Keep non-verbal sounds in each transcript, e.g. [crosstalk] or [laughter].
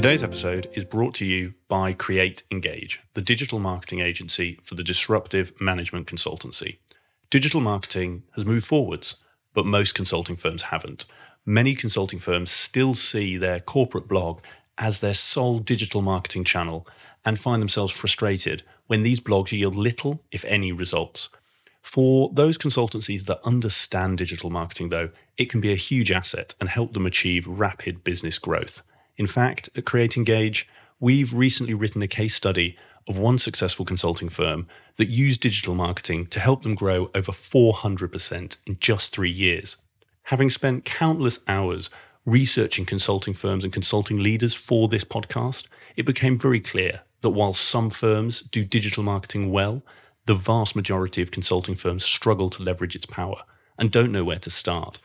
Today's episode is brought to you by Create Engage, the digital marketing agency for the disruptive management consultancy. Digital marketing has moved forwards, but most consulting firms haven't. Many consulting firms still see their corporate blog as their sole digital marketing channel and find themselves frustrated when these blogs yield little, if any, results. For those consultancies that understand digital marketing, though, it can be a huge asset and help them achieve rapid business growth. In fact, at Create Engage, we've recently written a case study of one successful consulting firm that used digital marketing to help them grow over 400% in just three years. Having spent countless hours researching consulting firms and consulting leaders for this podcast, it became very clear that while some firms do digital marketing well, the vast majority of consulting firms struggle to leverage its power and don't know where to start.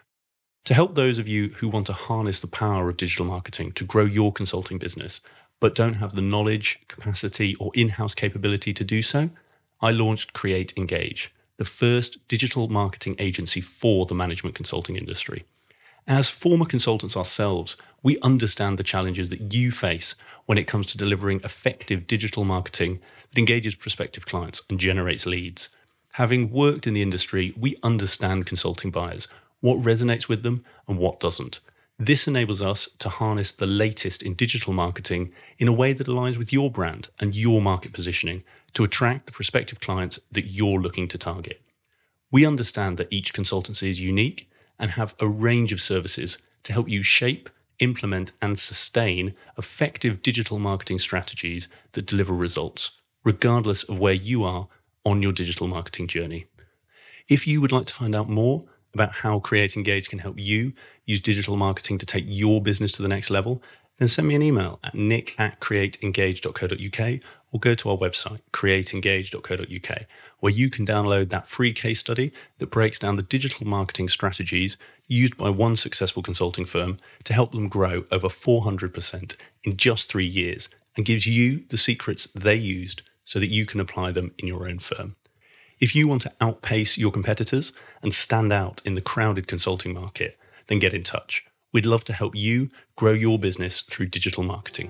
To help those of you who want to harness the power of digital marketing to grow your consulting business, but don't have the knowledge, capacity, or in house capability to do so, I launched Create Engage, the first digital marketing agency for the management consulting industry. As former consultants ourselves, we understand the challenges that you face when it comes to delivering effective digital marketing that engages prospective clients and generates leads. Having worked in the industry, we understand consulting buyers, what resonates with them and what doesn't. This enables us to harness the latest in digital marketing in a way that aligns with your brand and your market positioning to attract the prospective clients that you're looking to target. We understand that each consultancy is unique and have a range of services to help you shape, implement, and sustain effective digital marketing strategies that deliver results, regardless of where you are on your digital marketing journey. If you would like to find out more about how Create Engage can help you use digital marketing to take your business to the next level, then send me an email at nick at createengage.co.uk or go to our website, createengage.co.uk, where you can download that free case study that breaks down the digital marketing strategies used by one successful consulting firm to help them grow over 400% in just three years and gives you the secrets they used so that you can apply them in your own firm. If you want to outpace your competitors and stand out in the crowded consulting market, then get in touch. We'd love to help you grow your business through digital marketing.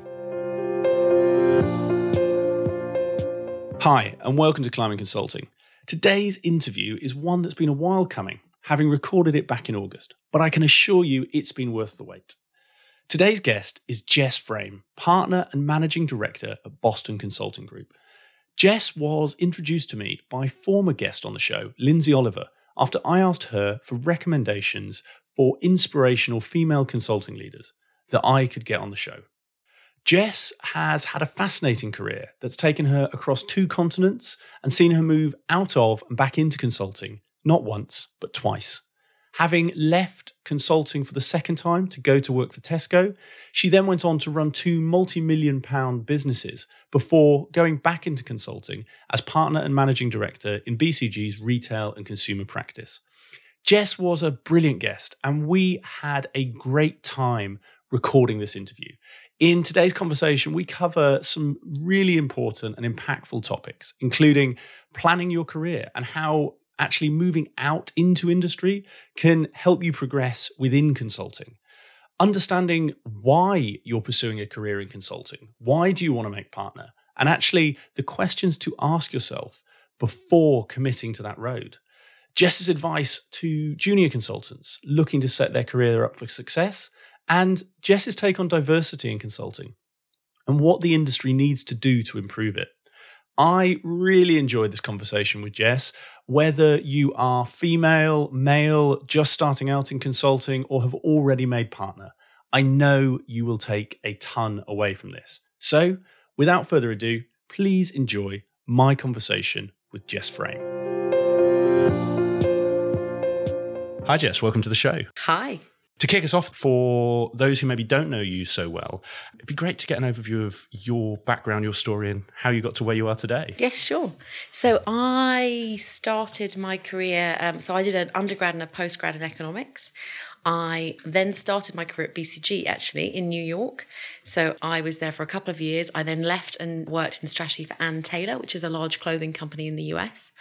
Hi, and welcome to Climbing Consulting. Today's interview is one that's been a while coming, having recorded it back in August, but I can assure you it's been worth the wait. Today's guest is Jess Frame, partner and managing director at Boston Consulting Group. Jess was introduced to me by former guest on the show, Lindsay Oliver, after I asked her for recommendations for inspirational female consulting leaders that I could get on the show. Jess has had a fascinating career that's taken her across two continents and seen her move out of and back into consulting, not once, but twice. Having left consulting for the second time to go to work for Tesco, she then went on to run two multi million pound businesses before going back into consulting as partner and managing director in BCG's retail and consumer practice. Jess was a brilliant guest, and we had a great time recording this interview. In today's conversation, we cover some really important and impactful topics, including planning your career and how actually moving out into industry can help you progress within consulting. Understanding why you're pursuing a career in consulting. Why do you want to make partner? And actually, the questions to ask yourself before committing to that road. Jess's advice to junior consultants looking to set their career up for success, and Jess's take on diversity in consulting and what the industry needs to do to improve it. I really enjoyed this conversation with Jess. Whether you are female, male, just starting out in consulting, or have already made partner, I know you will take a ton away from this. So, without further ado, please enjoy my conversation with Jess Frame. Hi, Jess. Welcome to the show. Hi. To kick us off, for those who maybe don't know you so well, it'd be great to get an overview of your background, your story, and how you got to where you are today. Yes, sure. So I started my career. Um, so I did an undergrad and a postgrad in economics. I then started my career at BCG actually in New York. So I was there for a couple of years. I then left and worked in strategy for Ann Taylor, which is a large clothing company in the US.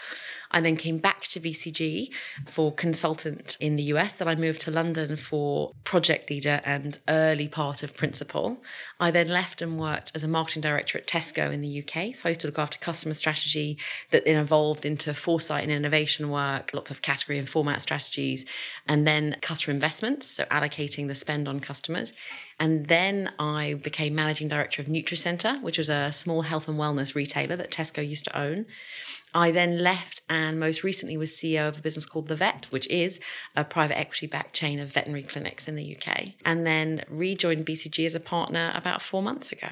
I then came back to BCG for consultant in the US. Then I moved to London for project leader and early part of principal. I then left and worked as a marketing director at Tesco in the UK. So I used to look after customer strategy that then evolved into foresight and innovation work, lots of category and format strategies, and then customer investments. So allocating the spend on customers. And then I became managing director of NutriCenter, which was a small health and wellness retailer that Tesco used to own. I then left and most recently was CEO of a business called The Vet, which is a private equity backed chain of veterinary clinics in the UK. And then rejoined BCG as a partner about four months ago.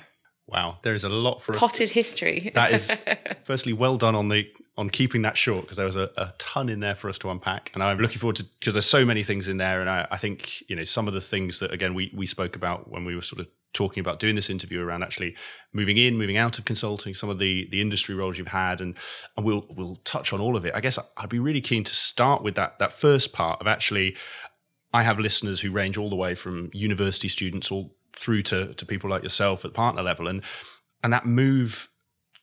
Wow, there is a lot for us. Potted history. [laughs] That is, [laughs] firstly, well done on the on keeping that short because there was a, a, ton in there for us to unpack, and I'm looking forward to because there's so many things in there, and I, I think you know some of the things that again we we spoke about when we were sort of talking about doing this interview around actually moving in, moving out of consulting, some of the the industry roles you've had, and and we'll we'll touch on all of it. I guess I'd be really keen to start with that that first part of actually. I have listeners who range all the way from university students all through to to people like yourself at partner level, and and that move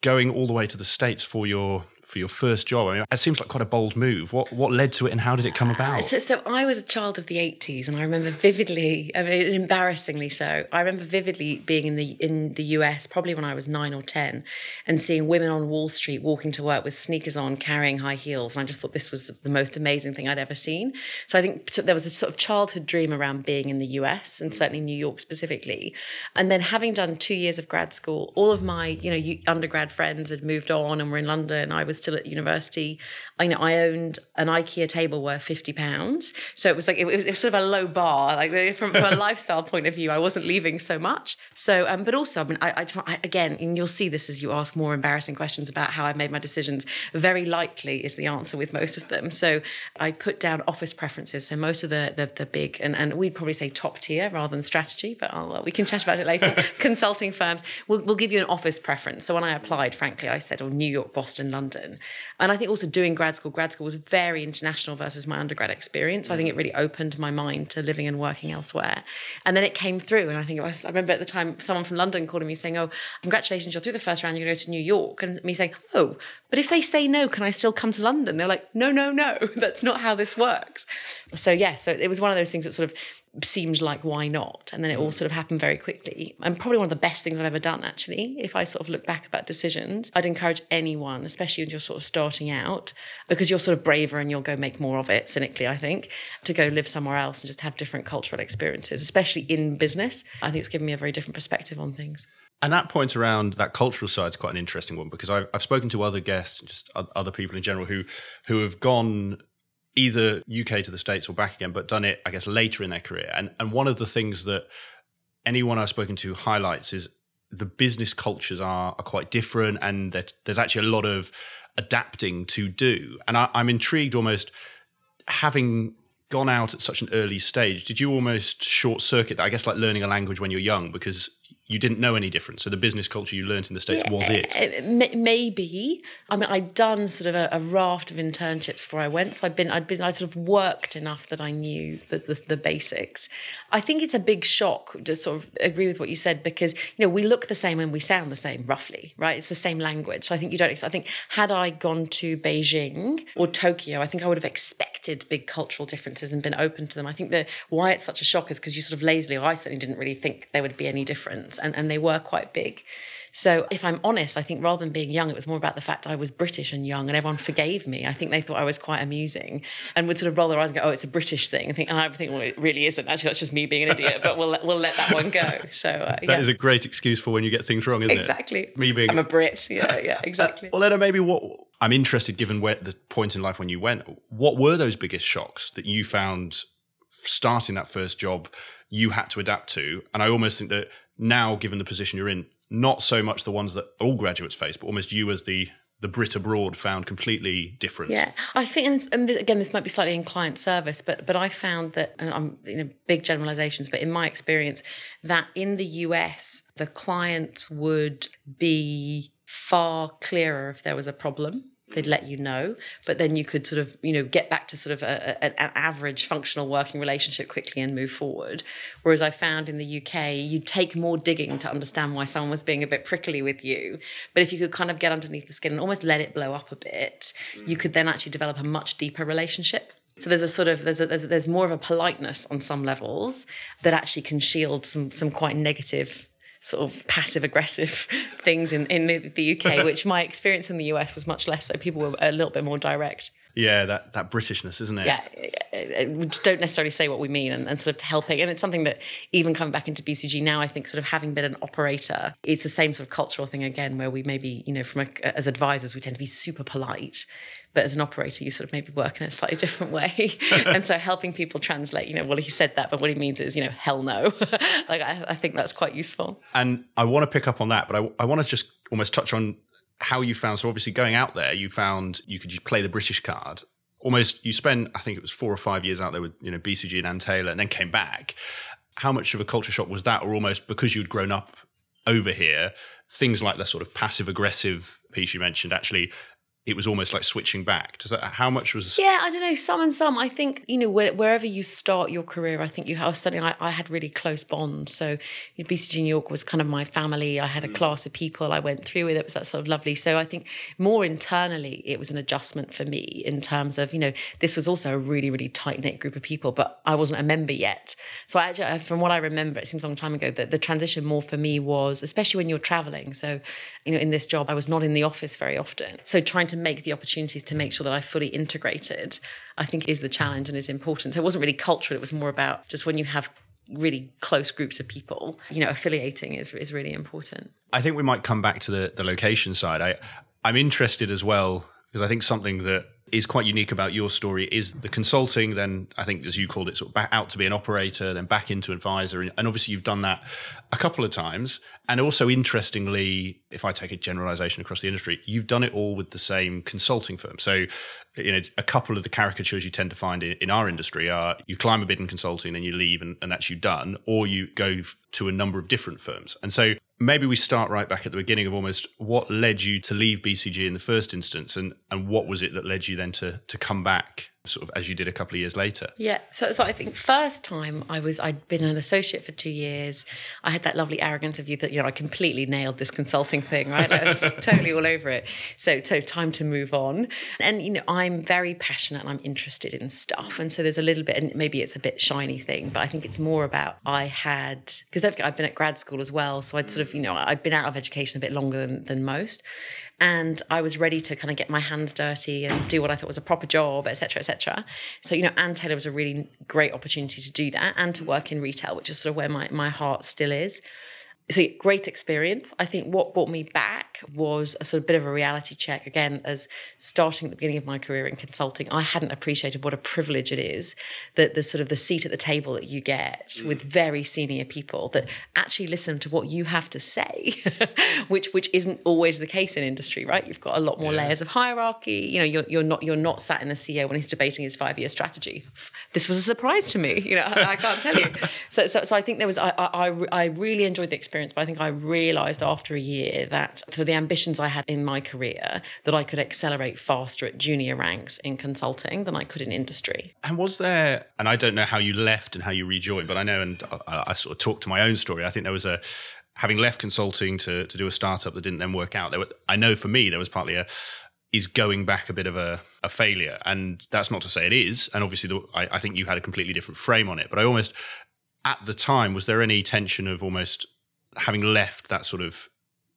going all the way to the states for your for your first job. I mean, it seems like quite a bold move. What what led to it, and how did it come about? So, so I was a child of the '80s, and I remember vividly. I mean, embarrassingly so. I remember vividly being in the in the US, probably when I was nine or ten, and seeing women on Wall Street walking to work with sneakers on, carrying high heels, and I just thought this was the most amazing thing I'd ever seen. So I think there was a sort of childhood dream around being in the US, and certainly New York specifically. And then having done two years of grad school, all of my you know undergrad friends had moved on and were in London. I was still at university. I you know I owned an IKEA table worth fifty pounds, so it was like it was, it was, sort of a low bar. Like [laughs] from, from a lifestyle point of view, I wasn't leaving so much. So, um, but also, I mean, I, I, again, and you'll see this as you ask more embarrassing questions about how I made my decisions. Very likely is the answer with most of them. So, I put down office preferences. So most of the the, the big and and we'd probably say top tier rather than strategy, but I'll, we can chat about it later. [laughs] Consulting firms will will give you an office preference. So when I applied, frankly, I said, "Oh, New York, Boston, London." And I think also doing grad school, grad school was very international versus my undergrad experience. So I think it mm. really opened my mind to living and working elsewhere. And then it came through. And I think it was, I remember at the time someone from London calling me saying, Oh, congratulations, you're through the first round, you're going to go to New York. And me saying, Oh, but if they say no, can I still come to London? They're like, No, no, no, [laughs] that's not how this works. So, yeah, so it was one of those things that sort of seemed like why not? And then it all mm. sort of happened very quickly. And probably one of the best things i've ever done actually if i sort of look back about decisions i'd encourage anyone especially when you're sort of starting out because you're sort of braver and you'll go make more of it cynically i think to go live somewhere else and just have different cultural experiences especially in business. I think it's given me a very different perspective on things. And that point around that cultural side is quite an interesting one because I've, I've spoken to other guests, just other people in general, who who have gone either UK to the States or back again, but done it, I guess, later in their career. And and one of the things that anyone I've spoken to highlights is the business cultures are, are quite different and that there's actually a lot of adapting to do. And I, I'm intrigued almost having gone out at such an early stage, did you almost short circuit that? I guess like learning a language when you're young, because you didn't know any different. So the business culture you learned in the States yeah, was it? Eh, eh, maybe. I mean, I'd done sort of a, a, raft of internships before I went. So I'd been, I'd been, I sort of worked enough that I knew the, the, the, basics. I think it's a big shock to sort of agree with what you said because, you know, we look the same and we sound the same roughly, right? It's the same language. So I think you don't, I think had I gone to Beijing or Tokyo, I think I would have expected big cultural differences and been open to them. I think that why it's such a shock is because you sort of lazily, or I certainly didn't really think there would be any difference and, and they were quite big. So, if I'm honest, I think rather than being young, it was more about the fact I was British and young, and everyone forgave me. I think they thought I was quite amusing, and would sort of roll their eyes and go, "Oh, it's a British thing." I think, and I think, well, it really isn't. Actually, that's just me being an idiot. But we'll we'll let that one go. So uh, yeah. that is a great excuse for when you get things wrong, isn't exactly. it? Exactly. Me being I'm a Brit. Yeah, yeah, [laughs] exactly. Uh, well, then maybe what I'm interested, given where the point in life when you went, what were those biggest shocks that you found starting that first job? You had to adapt to, and I almost think that now, given the position you're in, not so much the ones that all graduates face, but almost you as the the Brit abroad found completely different. Yeah, I think, and again, this might be slightly in client service, but but I found that, and I'm you know big generalizations, but in my experience, that in the US, the clients would be far clearer if there was a problem they'd let you know but then you could sort of you know get back to sort of a, a, an average functional working relationship quickly and move forward. Whereas i found in the uk you'd take more digging to understand why someone was being a bit prickly with you. But if you could kind of get underneath the skin and almost let it blow up a bit you mm. could then actually develop a much deeper relationship. So there's a sort of there's a, there's, a, there's more of a politeness on some levels that actually can shield some some quite negative sort of passive aggressive [laughs] things in, in the, the UK, [laughs] which my experience in the US was much less so. People were a little bit more direct. Yeah, that, that Britishness, isn't it? Yeah, uh, uh, we don't necessarily say what we mean and, and, sort of helping. And it's something that even coming back into BCG now, I think sort of having been an operator, it's the same sort of cultural thing again, where we maybe, you know, from a, as advisors, we tend to be super polite but as an operator, you sort of maybe work in a slightly different way. [laughs] and so helping people translate, you know, well, he said that, but what he means is, you know, hell no. [laughs] like, I, I, think that's quite useful. And I want to pick up on that, but I, I want to just almost touch on how you found. So obviously going out there, you found you could just play the British card. Almost, you spent, I think it was four or five years out there with, you know, BCG and Ann Taylor, and then came back. How much of a culture shock was that, or almost because you'd grown up over here, things like the sort of passive aggressive piece you mentioned actually it was almost like switching back. Does that how much was? Yeah, I don't know. Some and some. I think you know wherever you start your career, I think you have something. I, I had really close bonds. So you know, BCG New York was kind of my family. I had a mm. class of people I went through with. It was that sort of lovely. So I think more internally, it was an adjustment for me in terms of you know this was also a really really tight knit group of people, but I wasn't a member yet. So I actually, from what I remember, it seems a long time ago that the transition more for me was especially when you're traveling. So you know in this job, I was not in the office very often. So trying to make the opportunities to make sure that I fully integrated, I think is the challenge and is important. So it wasn't really cultural, it was more about just when you have really close groups of people, you know, affiliating is is really important. I think we might come back to the the location side. I I'm interested as well because I think something that is quite unique about your story is the consulting then i think as you called it sort of back out to be an operator then back into advisor. And obviously you've done that a couple of times. And also interestingly if i take a generalization across the industry you've done it all with the same consulting firm. So you know a couple of the caricatures you tend to find in, our industry are you climb a bid in consulting then you leave and, and that's you done or you go to a number of different firms. And so maybe we start right back at the beginning of almost what led you to leave BCG in the first instance and and what was it that led you then to to come back sort of as you did a couple of years later? Yeah. So, so I think first time I was, I'd been an associate for two years. I had that lovely arrogance of you that, you know, I completely nailed this consulting thing, right? I was totally all over it. So, so time to move on. And, you know, I'm very passionate and I'm interested in stuff. And so there's a little bit, and maybe it's a bit shiny thing, but I think it's more about I had, because I've been at grad school as well. So I'd sort of, you know, I'd been out of education a bit longer than, than most and I was ready to kind of get my hands dirty and do what I thought was a proper job, etc., etc. So you know, Ann Taylor was a really great opportunity to do that and to work in retail, which is sort of where my my heart still is so great experience. I think what brought me back was a sort of bit of a reality check. Again, as starting at the beginning of my career in consulting, I hadn't appreciated what a privilege it is that the sort of the seat at the table that you get mm. with very senior people that actually listen to what you have to say, [laughs] which which isn't always the case in industry, right? You've got a lot more yeah. layers of hierarchy. You know, you're you're not you're not sat in the CEO when he's debating his five year strategy. This was a surprise to me. You know, I, I can't tell you. [laughs] So, so so I think there was I I I really enjoyed the experience experience, but I think I realized after a year that for the ambitions I had in my career, that I could accelerate faster at junior ranks in consulting than I could in industry. And was there, and I don't know how you left and how you rejoined, but I know, and I, I sort of talked to my own story. I think there was a, having left consulting to, to do a startup that didn't then work out, there were, I know for me, there was partly a, is going back a bit of a, a failure. And that's not to say it is. And obviously, the, I, I think you had a completely different frame on it. But I almost, at the time, was there any tension of almost having left that sort of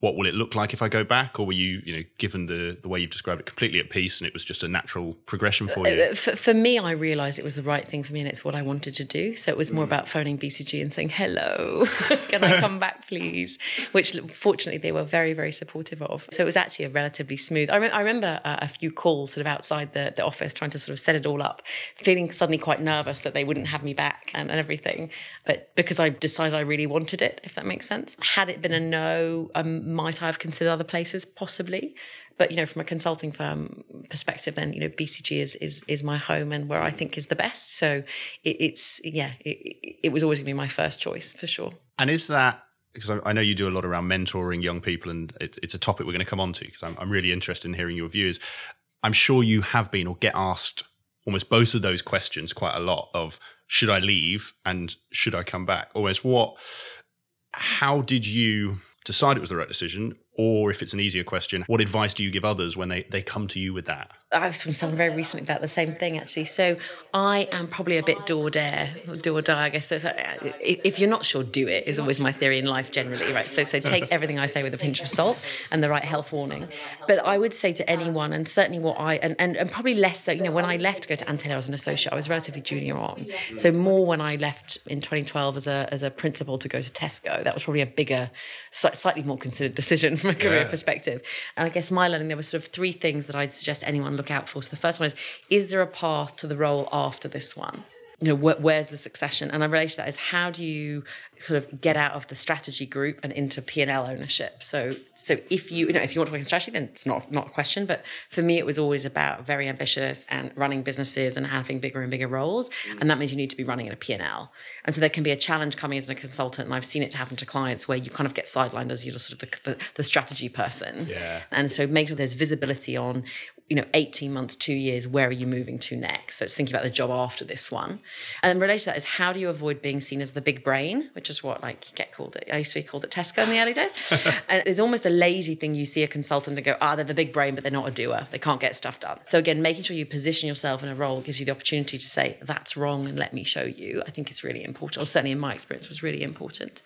what will it look like if I go back? Or were you, you know, given the, the way you've described it, completely at peace and it was just a natural progression for you? Uh, for, for me, I realised it was the right thing for me and it's what I wanted to do. So it was more mm. about phoning BCG and saying, hello, [laughs] can I come back, please? Which fortunately they were very, very supportive of. So it was actually a relatively smooth. I, I remember uh, a few calls sort of outside the, the office trying to sort of set it all up, feeling suddenly quite nervous that they wouldn't have me back and, and everything. But because I decided I really wanted it, if that makes sense. Had it been a no, um, might I have considered other places? Possibly. But, you know, from a consulting firm perspective, then, you know, BCG is, is, is my home and where I think is the best. So it, it's, yeah, it, it was always going to be my first choice for sure. And is that, because I know you do a lot around mentoring young people and it, it's a topic we're going to come on to because I'm, I'm really interested in hearing your views I'm sure you have been or get asked almost both of those questions quite a lot of should I leave and should I come back? Almost what, how did you decide it was the right decision? Or if it's an easier question, what advice do you give others when they, they come to you with that? I've from to someone very recently about the same thing actually. So I am probably a bit do or dare, do or die, I guess. So like, if you're not sure, do it is always my theory in life generally, right? So so take [laughs] everything I say with a pinch of salt and the right health warning. But I would say to anyone, and certainly what I and, and, and probably less so, you know, when I left to go to Ann Taylor as an associate, I was relatively junior on. So more when I left in 2012 as a as a principal to go to Tesco, that was probably a bigger, slightly more considered decision from a career yeah. perspective. And I guess my learning, there were sort of three things that I'd suggest anyone look out for. So the first one is, is there a path to the role after this one? you know wh- where's the succession? And i relate to that is how do you sort of get out of the strategy group and into p&l ownership? So so if you you know if you want to work in strategy then it's not not a question. But for me it was always about very ambitious and running businesses and having bigger and bigger roles. Mm. And that means you need to be running in a p&l and so there can be a challenge coming as a consultant and i've seen it happen to clients where you kind of get sidelined as you're sort of the, the, the strategy person. Yeah. and so make sure there's visibility on you know 18 months two years where are you moving to next? So it's thinking about the job after this one. And related to that is how do you avoid being seen as the big brain which is what like you get called it i used to be called at tesco in the early days. [laughs] And it's almost a lazy thing you see a consultant and go ah oh, they're the big brain but they're not a doer. They can't get stuff done. So again making sure you position yourself in a role gives you the opportunity to say that's wrong and let me show you. I think it's really important or certainly in my experience was really important.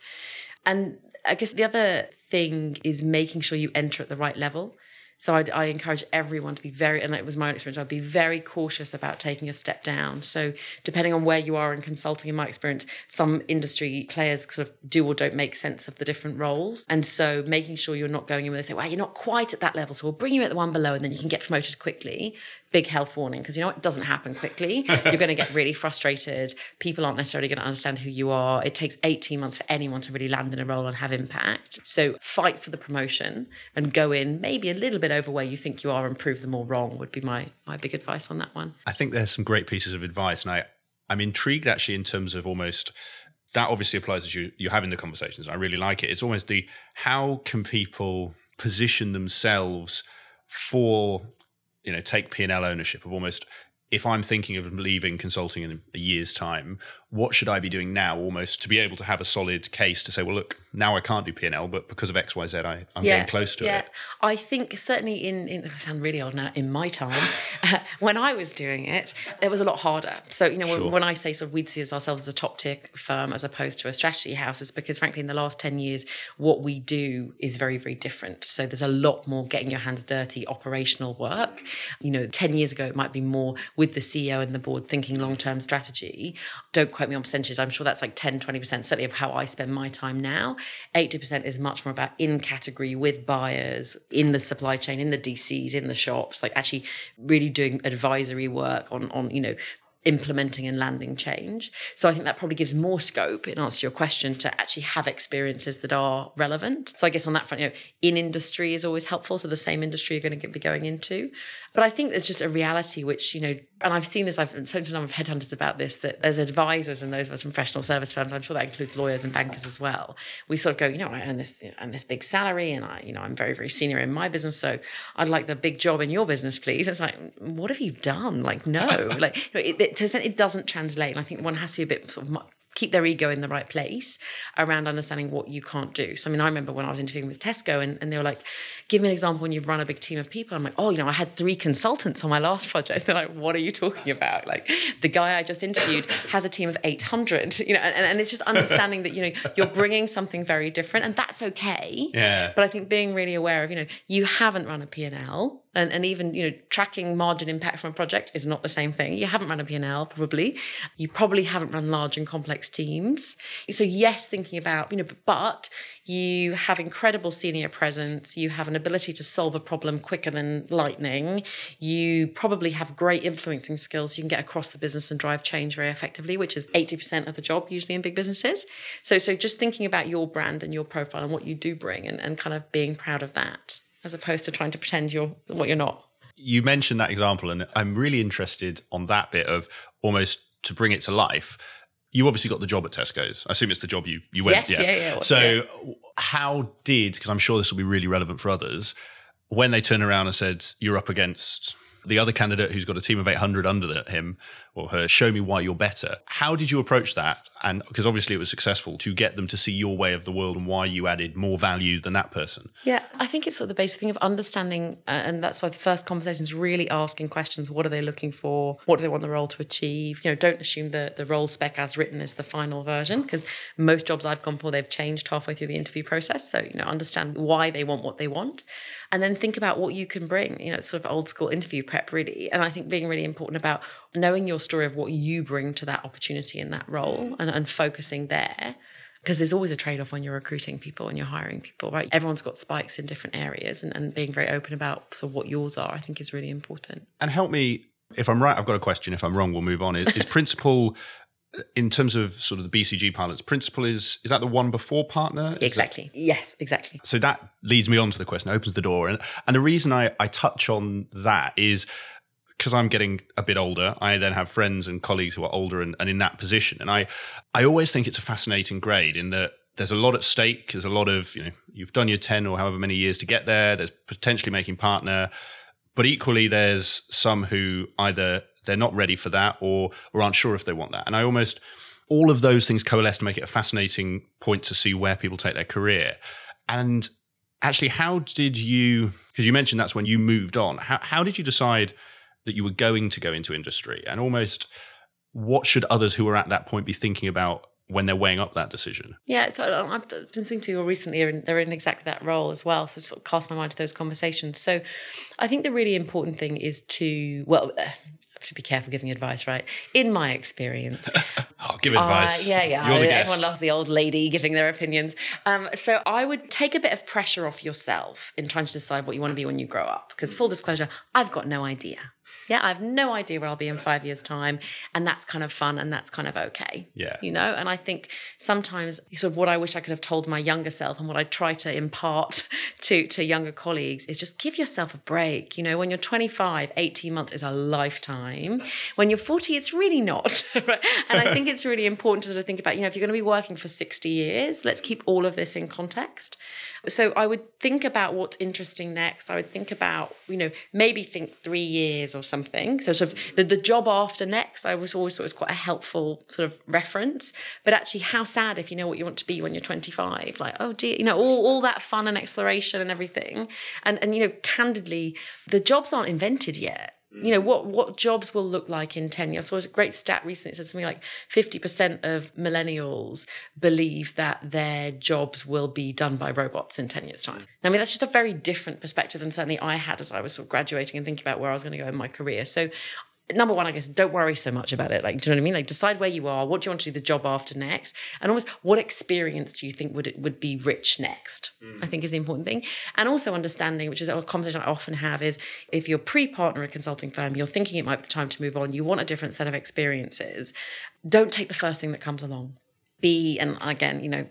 And I guess the other thing is making sure you enter at the right level. So I'd, I encourage everyone to be very, and it was my experience, I'd be very cautious about taking a step down. So depending on where you are in consulting, in my experience, some industry players sort of do or don't make sense of the different roles. And so making sure you're not going in with, say, well, you're not quite at that level. So we'll bring you at the one below and then you can get promoted quickly big health warning because you know it doesn't happen quickly. [laughs] You're going to get really frustrated. People aren't necessarily going to understand who you are. It takes 18 months for anyone to really land in a role and have impact. So fight for the promotion and go in maybe a little bit over where you think you are and prove them all wrong would be my my big advice on that one. I think there's some great pieces of advice and I I'm intrigued actually in terms of almost that obviously applies as you you're having the conversations. I really like it. It's almost the how can people position themselves for you know take p&l ownership of almost if i'm thinking of leaving consulting in a year's time what should I be doing now almost to be able to have a solid case to say, well, look, now I can't do P&L, but because of X, Y, Z, I, I'm yeah, getting close to yeah. it. I think certainly in, in, I sound really old now, in my time, [laughs] uh, when I was doing it, it was a lot harder. So, you know, sure. when, when, I say sort of we'd see ourselves as a top tier firm as opposed to a strategy house, is because frankly, in the last 10 years, what we do is very, very different. So there's a lot more getting your hands dirty operational work. You know, 10 years ago, it might be more with the CEO and the board thinking long term strategy. Don't quote me on percentages. I'm sure that's like 10, 20%, certainly of how I spend my time now. 80% is much more about in category with buyers, in the supply chain, in the DCs, in the shops, like actually really doing advisory work on, on, you know, implementing and landing change. So I think that probably gives more scope in answer to your question to actually have experiences that are relevant. So I guess on that front, you know, in industry is always helpful. So the same industry you're going to be going into. But I think there's just a reality which, you know, and I've seen this, I've spoken to a number of headhunters about this, that there's advisors and those of us from professional service firms, I'm sure that includes lawyers and bankers as well. We sort of go, you know, I earn this, I earn this big salary and I, you know, I'm very, very senior in my business. So I'd like the big job in your business, please. It's like, what have you done? Like, no, [laughs] like, you know, it, it, it doesn't translate. And I think one has to be a bit sort of keep their ego in the right place around understanding what you can't do. So, I mean, I remember when I was interviewing with Tesco and, and they were like, give me an example when you've run a big team of people. I'm like, oh, you know, I had three consultants on my last project. [laughs] They're like, what are you talking about? Like, the guy I just interviewed has a team of 800, [laughs] you know, and, and it's just understanding that, you know, you're bringing something very different and that's okay. Yeah. But I think being really aware of, you know, you haven't run a P&L and, and even you know tracking margin impact from a project is not the same thing. You haven't run a p&l probably. You probably haven't run large and complex teams. So yes thinking about you know but you have incredible senior presence. You have an ability to solve a problem quicker than lightning. You probably have great influencing skills. You can get across the business and drive change very effectively which is 80% of the job usually in big businesses. So so just thinking about your brand and your profile and what you do bring and, and kind of being proud of that as opposed to trying to pretend you're what you're not. You mentioned that example, and I'm really interested on that bit of almost to bring it to life. You obviously got the job at Tesco's. I assume it's the job you you went. Yes, yeah, yeah. yeah. So, yeah. how did? Because I'm sure this will be really relevant for others. When they turned around and said you're up against the other candidate who's got a team of 800 under him or her, show me why you're better. How did you approach that? And because obviously it was successful to get them to see your way of the world and why you added more value than that person. Yeah, I think it's sort of the basic thing of understanding, uh, and that's why the first conversation is really asking questions. What are they looking for? What do they want the role to achieve? You know, don't assume the, the role spec as written is the final version because most jobs I've gone for, they've changed halfway through the interview process. So, you know, understand why they want what they want and then think about what you can bring, you know, sort of old school interview prep really. And I think being really important about knowing your story of what you bring to that opportunity in that role mm. and, and focusing there because there's always a trade-off when you're recruiting people and you're hiring people right? Everyone's got spikes in different areas and, and being very open about sort of what yours are i think is really important. And help me if i'm right i've got a question. If i'm wrong we'll move on. Is, is [laughs] principal in terms of sort of the BCG pilots, principal is is that the one before partner? Is exactly. That, yes, exactly. So that leads me on to the question, opens the door. And and the reason I, I touch on that is because I'm getting a bit older, I then have friends and colleagues who are older and, and in that position. And I I always think it's a fascinating grade in that there's a lot at stake. There's a lot of, you know, you've done your 10 or however many years to get there. There's potentially making partner. But equally, there's some who either they're not ready for that or or aren't sure if they want that. And I almost all of those things coalesce to make it a fascinating point to see where people take their career. And actually, how did you? Because you mentioned that's when you moved on. How how did you decide that you were going to go into industry? And almost, what should others who are at that point be thinking about when they're weighing up that decision? Yeah, so um, I've been speaking to people recently, and they're in exactly that role as well. So sort of cast my mind to those conversations. So I think the really important thing is to, well, have to be careful giving advice, right? In my experience, I'll [laughs] give advice. Uh, yeah, yeah. Everyone loves the old lady giving their opinions. Um, so I would take a bit of pressure off yourself in trying to decide what you want to be when you grow up. Because full disclosure, I've got no idea. Yeah, I have no idea where I'll be in five years' time. And that's kind of fun and that's kind of okay. Yeah. You know, and I think sometimes sort of what I wish I could have told my younger self and what I try to impart [laughs] to, to younger colleagues is just give yourself a break. You know, when you're 25, 18 months is a lifetime. When you're 40, it's really not. [laughs] right? And I think it's really important to sort of think about, you know, if you're going to be working for 60 years, let's keep all of this in context. So I would think about what's interesting next. I would think about, you know, maybe think three years or something. So sort of the, the job after next, I was always thought was quite a helpful sort of reference. But actually, how sad if you know what you want to be when you're 25. Like, oh dear, you know, all, all that fun and exploration and everything. And and you know, candidly, the jobs aren't invented yet you know what what jobs will look like in 10 years so it was a great stat recently it said something like 50% of millennials believe that their jobs will be done by robots in 10 years time. Mm. I mean that's just a very different perspective than certainly i had as i was sort of graduating and thinking about where i was going to go in my career. So number one, I guess, don't worry so much about it. Like, do you know what I mean? Like, decide where you are. What do you want to do the job after next? And almost what experience do you think would it would be rich next? Mm. I think is the important thing. And also understanding, which is a conversation I often have, is if you're pre-partner a consulting firm, you're thinking it might be the time to move on. You want a different set of experiences. Don't take the first thing that comes along. Be and again, you know,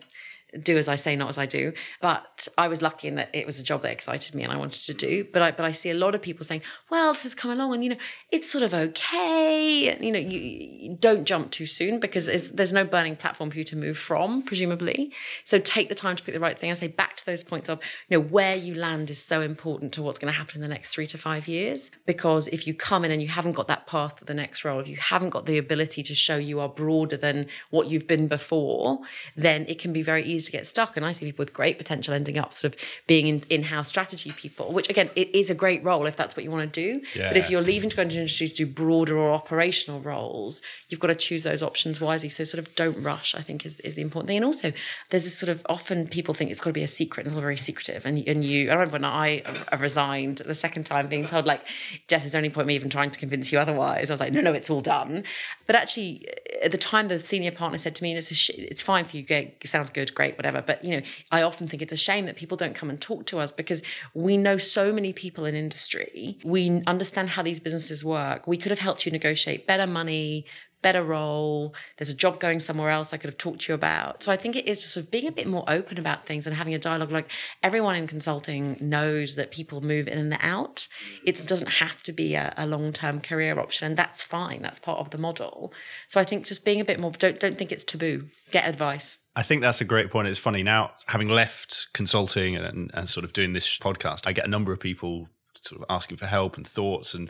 do as I say, not as I do. But I was lucky in that it was a job that excited me and I wanted to do. But I but I see a lot of people saying, "Well, this has come along, and you know, it's sort of okay." And, you know, you, you don't jump too soon because there's no burning platform for you to move from, presumably. So take the time to pick the right thing. I say back to those points of you know where you land is so important to what's going to happen in the next three to five years. Because if you come in and you haven't got that path to the next role, if you haven't got the ability to show you are broader than what you've been before, then it can be very easy to get stuck. And I see people with great potential ending up sort of being in, in-house strategy people, which again, it is a great role if that's what you want to do. Yeah. But if you're leaving to go into industry to do broader or operational roles, you've got to choose those options wisely. So sort of don't rush, I think is, is the important thing. And also there's this sort of often people think it's got to be a secret and it's all very secretive. And, and you, I remember when I, I resigned the second time being told like, Jess, is there's only point me even trying to convince you otherwise. I was like, no, no, it's all done. But actually at the time the senior partner said to me, and it's, sh- it's fine for you, it sounds good, great, whatever. But you know, I often think it's a shame that people don't come and talk to us because we know so many people in industry. We understand how these businesses work. We could have helped you negotiate better money, better role. There's a job going somewhere else I could have talked to you about. So I think it is just sort of being a bit more open about things and having a dialogue. Like everyone in consulting knows that people move in and out. It doesn't have to be a, a long term career option, and that's fine. That's part of the model. So I think just being a bit more don't don't think it's taboo. Get advice. I think that's a great point. It's funny now, having left consulting and, and, sort of doing this podcast, I get a number of people sort of asking for help and thoughts and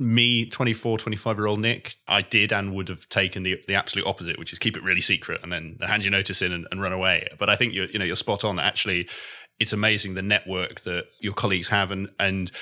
me 24 25 year old nick i did and would have taken the, the absolute opposite which is keep it really secret and then hand your notice in and, and run away but i think you're you know you're spot on actually it's amazing the network that your colleagues have and and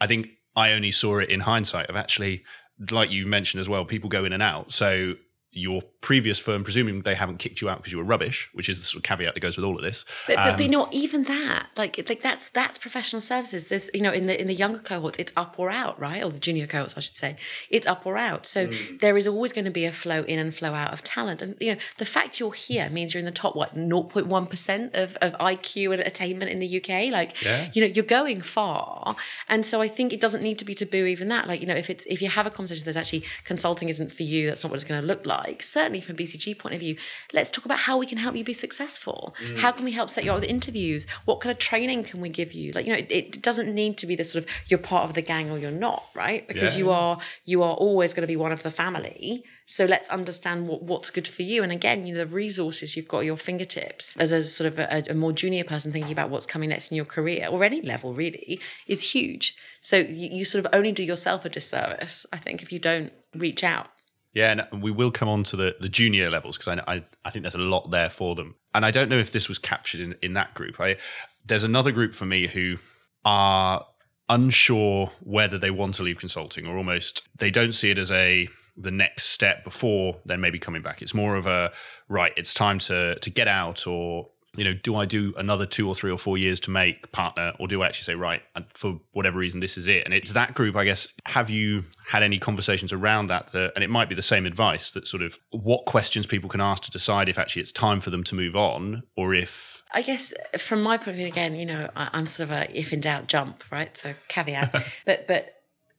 i think i only saw it in hindsight of actually like you mentioned as well people go in and out so your previous firm, presuming they haven't kicked you out because you were rubbish, which is the sort of caveat that goes with all of this. But, um, but, but not even that. Like like that's that's professional services. There's you know in the in the younger cohorts, it's up or out, right? Or the junior cohorts, I should say, it's up or out. So mm. there is always going to be a flow in and flow out of talent. And you know the fact you're here means you're in the top what 0.1 percent of of IQ and attainment in the UK. Like yeah. you know you're going far. And so I think it doesn't need to be taboo even that. Like you know if it's if you have a conversation that's actually consulting isn't for you, that's not what it's going to look like like, certainly from BCG point of view, let's talk about how we can help you be successful. Mm. How can we help set you up with interviews? What kind of training can we give you? Like, you know, it, it doesn't need to be the sort of you're part of the gang or you're not, right? Because yeah. you are you are always going to be one of the family. So let's understand what, what's good for you. And again, you know, the resources you've got at your fingertips as a sort of a, a, more junior person thinking about what's coming next in your career or any level really is huge. So you, you sort of only do yourself a disservice, I think, if you don't reach out. Yeah, and we will come on to the, the junior levels because I, I, I think there's a lot there for them. And I don't know if this was captured in, in that group. I, there's another group for me who are unsure whether they want to leave consulting or almost they don't see it as a the next step before then maybe coming back. It's more of a right, it's time to to get out or you know, do I do another two or three or four years to make partner, or do I actually say, right, for whatever reason, this is it? And it's that group, I guess. Have you had any conversations around that? that and it might be the same advice that sort of what questions people can ask to decide if actually it's time for them to move on, or if. I guess uh, from my point of view, again, you know, I'm sort of a if in doubt, jump, right? So caveat. [laughs] but but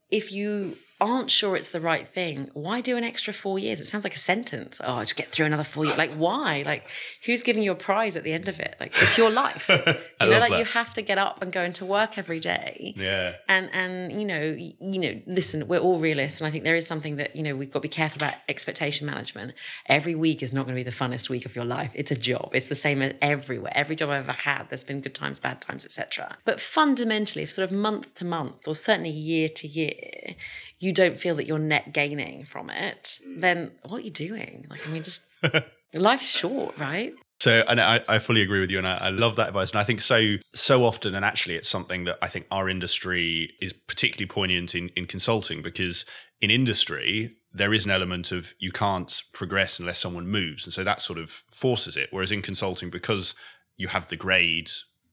if you aren't sure it's the right thing, why do an extra four years? It sounds like a sentence. Oh, just get through another four years. Like, why? Like, who's giving you a prize at the end of it? Like, it's your life. [laughs] you know, like that. you have to get up and go into work every day. Yeah. And and you know, you know, listen, we're all realists, and I think there is something that you know we've got to be careful about expectation management. Every week is not going to be the funnest week of your life. It's a job. It's the same as everywhere. Every job I've ever had, there's been good times, bad times, etc. But fundamentally, if sort of month to month, or certainly year to year, you don't feel that you're net gaining from it, mm. then what are you doing? Like, I mean, just [laughs] life's short, right? So, and I, I fully agree with you, and I, I, love that advice. And I think so, so often, and actually, it's something that I think our industry is particularly poignant in, in consulting because in industry there is an element of you can't progress unless someone moves, and so that sort of forces it. Whereas in consulting, because you have the grade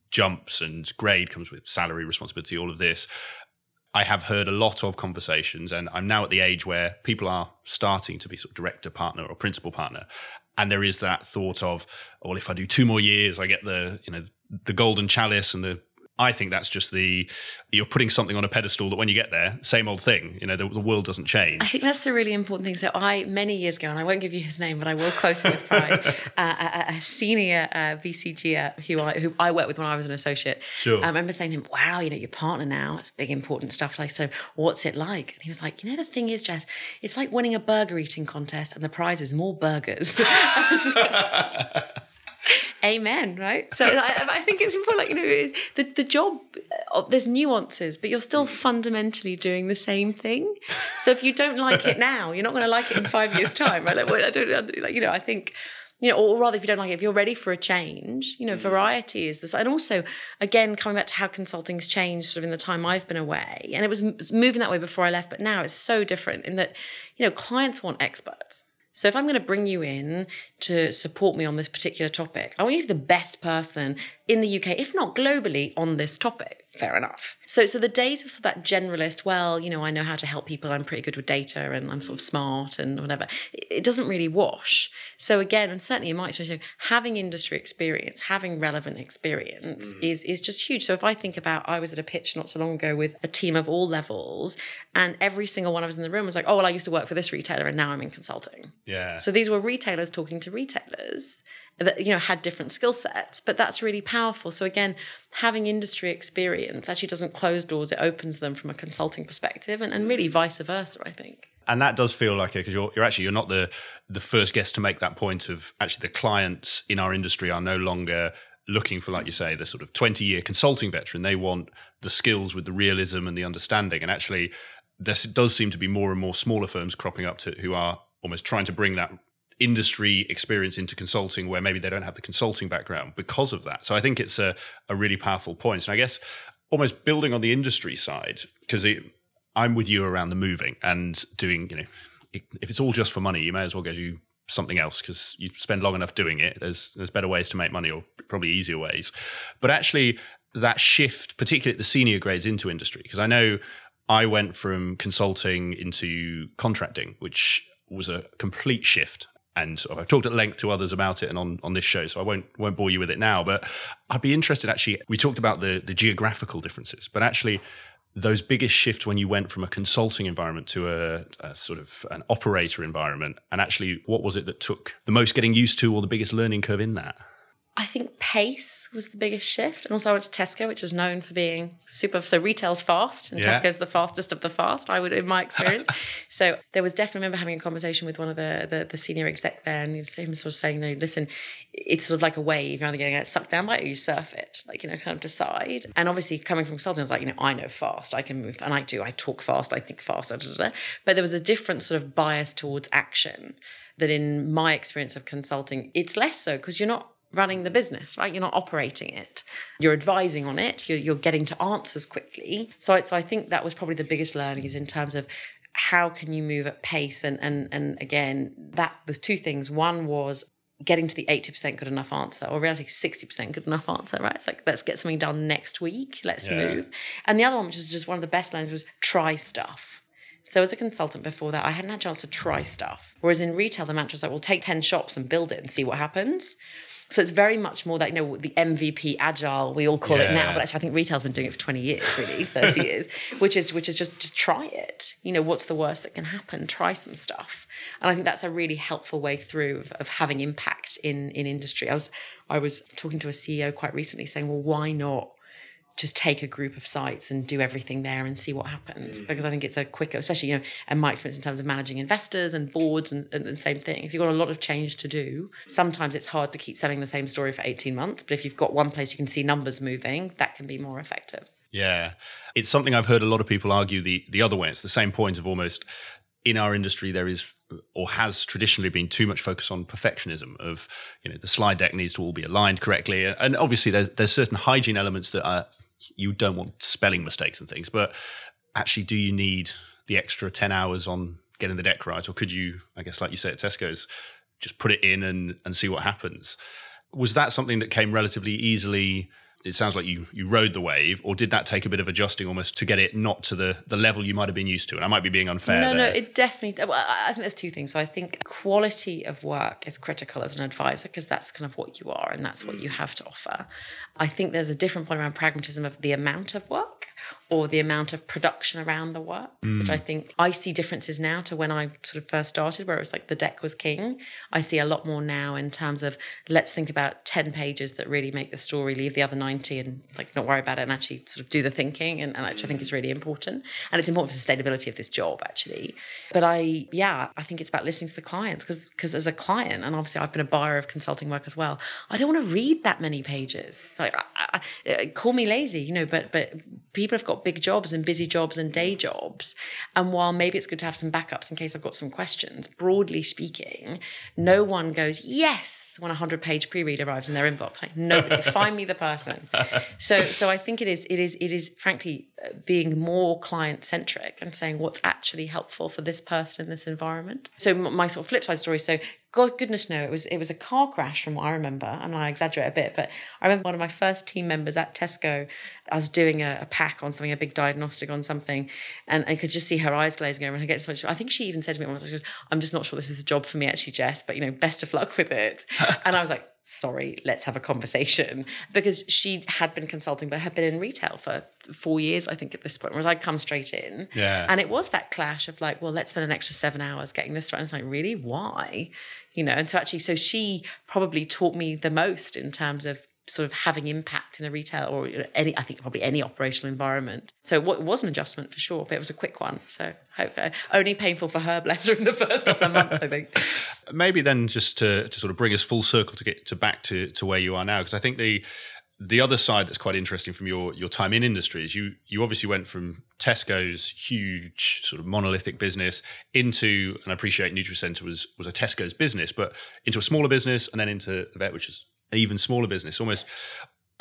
jumps and grade comes with salary, responsibility, all of this. I have heard a lot of conversations, and I'm now at the age where people are starting to be sort of director partner or principal partner, and there is that thought of, well, if I do two more years, I get the you know the golden chalice and the I think that's just the you're putting something on a pedestal that when you get there, same old thing. You know, the, the, world doesn't change. I think that's the really important thing. So I many years ago, and I won't give you his name, but I will quote him with pride. [laughs] uh, a, a, senior uh, BCG who I who I worked with when I was an associate. Sure. I remember saying to him, "Wow, you know, your partner now. It's big important stuff. Like, so what's it like?" And he was like, "You know, the thing is, Jess, it's like winning a burger eating contest, and the prize is more burgers." [laughs] [laughs] amen right so I, I, think it's important like you know the, the job uh, there's nuances but you're still fundamentally doing the same thing so if you don't like it [laughs] now you're not going to like it in five years time right like, I don't like you know I think you know, or rather, if you don't like it, if you're ready for a change, you know, variety is this. And also, again, coming back to how consulting's changed sort of in the time I've been away, and it was moving that way before I left, but now it's so different in that, you know, clients want experts. So if I'm going to bring you in to support me on this particular topic, I want you to be the best person in the UK, if not globally, on this topic fair enough. So, so the days of sort of that generalist, well, you know, I know how to help people. I'm pretty good with data, and I'm sort of smart and whatever. It, it doesn't really wash. So again, and certainly in my experience, having industry experience, having relevant experience mm. is is just huge. So if I think about, I was at a pitch not so long ago with a team of all levels, and every single one of us in the room was like, oh well, I used to work for this retailer, and now I'm in consulting. Yeah. So these were retailers talking to retailers that you know had different skill sets but that's really powerful so again having industry experience actually doesn't close doors it opens them from a consulting perspective and, and really vice versa i think and that does feel like it because you're, you're actually you're not the the first guest to make that point of actually the clients in our industry are no longer looking for, like you say, the sort of 20 year consulting veteran. They want the skills with the realism and the understanding. And actually, there does seem to be more and more smaller firms cropping up to who are almost trying to bring that industry experience into consulting where maybe they don't have the consulting background because of that. So I think it's a, a really powerful point. And I guess almost building on the industry side, because I'm with you around the moving and doing, you know, if it's all just for money, you may as well go do something else because you spend long enough doing it. There's there's better ways to make money or probably easier ways. But actually that shift, particularly at the senior grades into industry, because I know I went from consulting into contracting, which was a complete shift. And I've talked at length to others about it and on, on this show, so I won't won't bore you with it now. But I'd be interested actually. We talked about the the geographical differences, but actually those biggest shifts when you went from a consulting environment to a, a, sort of an operator environment and actually what was it that took the most getting used to or the biggest learning curve in that I think pace was the biggest shift. And also I went to Tesco, which is known for being super so retail's fast and yeah. Tesco's the fastest of the fast, I would in my experience. [laughs] so there was definitely I remember having a conversation with one of the the, the senior exec there and him sort of saying, no, listen, it's sort of like a wave, you're either gonna get sucked down by it or you surf it. Like, you know, kind of decide. And obviously coming from consulting, I was like, you know, I know fast, I can move and I do, I talk fast, I think fast, da, da, da. but there was a different sort of bias towards action that in my experience of consulting, it's less so because you're not running the business, right? You're not operating it. You're advising on it. You're, you're getting to answers quickly. So, so I think that was probably the biggest learning is in terms of how can you move at pace and and and again that was two things one was getting to the 80% good enough answer or reality 60% good enough answer right it's like let's get something done next week let's yeah. move and the other one which is just one of the best lines was try stuff so as a consultant before that, I hadn't had a chance to try stuff. Whereas in retail, the mantra is like, well, take 10 shops and build it and see what happens. So it's very much more that, you know, the MVP agile, we all call yeah. it now, but actually I think retail's been doing it for 20 years, really, 30 [laughs] years, which is which is just just try it. You know, what's the worst that can happen? Try some stuff. And I think that's a really helpful way through of, of having impact in in industry. I was I was talking to a CEO quite recently saying, well, why not just take a group of sites and do everything there and see what happens mm. because I think it's a quicker, especially you know, and my experience in terms of managing investors and boards and, and the same thing. If you've got a lot of change to do, sometimes it's hard to keep selling the same story for eighteen months. But if you've got one place you can see numbers moving, that can be more effective. Yeah, it's something I've heard a lot of people argue the the other way. It's the same point of almost in our industry there is or has traditionally been too much focus on perfectionism of you know the slide deck needs to all be aligned correctly and obviously there's, there's certain hygiene elements that are you don't want spelling mistakes and things, but actually, do you need the extra 10 hours on getting the deck right? Or could you, I guess, like you say at Tesco's, just put it in and, and see what happens? Was that something that came relatively easily? It sounds like you you rode the wave, or did that take a bit of adjusting almost to get it not to the the level you might have been used to? And I might be being unfair. No, there. no, it definitely. Well, I think there's two things. So I think quality of work is critical as an advisor because that's kind of what you are and that's what you have to offer. I think there's a different point around pragmatism of the amount of work or the amount of production around the work, mm. which I think I see differences now to when I sort of first started, where it was like the deck was king. I see a lot more now in terms of let's think about 10 pages that really make the story, leave the other 90 and like not worry about it and actually sort of do the thinking. And, and actually, I think is really important. And it's important for sustainability of this job, actually. But I, yeah, I think it's about listening to the clients because because as a client, and obviously I've been a buyer of consulting work as well, I don't want to read that many pages. Like, I, I, call me lazy, you know, but but people have got big jobs and busy jobs and day jobs. And while maybe it's good to have some backups in case I've got some questions, broadly speaking, no one goes, yes, when a 100 page pre read arrives in their inbox. Like, nobody, [laughs] find me the person. So, so I think it is, it is, it is frankly uh, being more client centric and saying what's actually helpful for this person in this environment. So, my sort of flip side story. So, God goodness no, it was it was a car crash from what I remember, and I exaggerate a bit, but I remember one of my first team members at Tesco. I was doing a, a pack on something, a big diagnostic on something, and I could just see her eyes glazing over. And I get so much. I think she even said to me once, "I'm just not sure this is a job for me, actually, Jess. But you know, best of luck with it." [laughs] and I was like, sorry, let's have a conversation. Because she had been consulting, but had been in retail for four years, I think, at this point, whereas I'd come straight in. Yeah. And it was that clash of like, well, let's spend an extra seven hours getting this right. And it's like, really? Why? You know, and so actually, so she probably taught me the most in terms of sort of having impact in a retail or any, I think probably any operational environment. So it was an adjustment for sure, but it was a quick one. So uh, only painful for her, bless her, in the first couple of months, I think. [laughs] Maybe then just to, to sort of bring us full circle to get to back to, to where you are now, because I think the the other side that's quite interesting from your your time in industry is you you obviously went from Tesco's huge sort of monolithic business into and I appreciate Nutricenter was was a Tesco's business, but into a smaller business and then into the vet, which is even smaller business. Almost,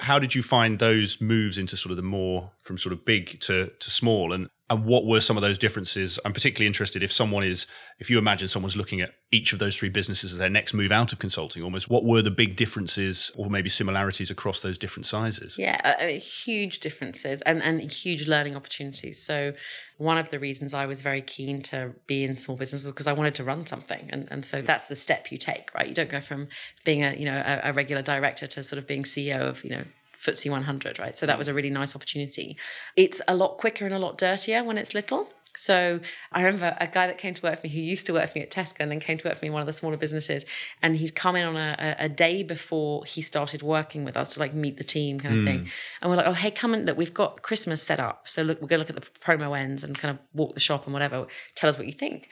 how did you find those moves into sort of the more from sort of big to to small, and and what were some of those differences? I'm particularly interested if someone is, if you imagine someone's looking at each of those three businesses as their next move out of consulting, almost what were the big differences or maybe similarities across those different sizes? Yeah, uh, huge differences and, and huge learning opportunities. So, one of the reasons I was very keen to be in small business was because I wanted to run something. And, and so that's the step you take, right? You don't go from being a, you know, a, a regular director to sort of being CEO of, you know, FTSE 100, right? So that was a really nice opportunity. It's a lot quicker and a lot dirtier when it's little. So I remember a guy that came to work for me who used to work for me at Tesco and then came to work for me in one of the smaller businesses. And he'd come in on a, a day before he started working with us to like meet the team kind of mm. thing. And we're like, oh, hey, come and look, we've got Christmas set up. So look, we're going to look at the promo ends and kind of walk the shop and whatever. Tell us what you think.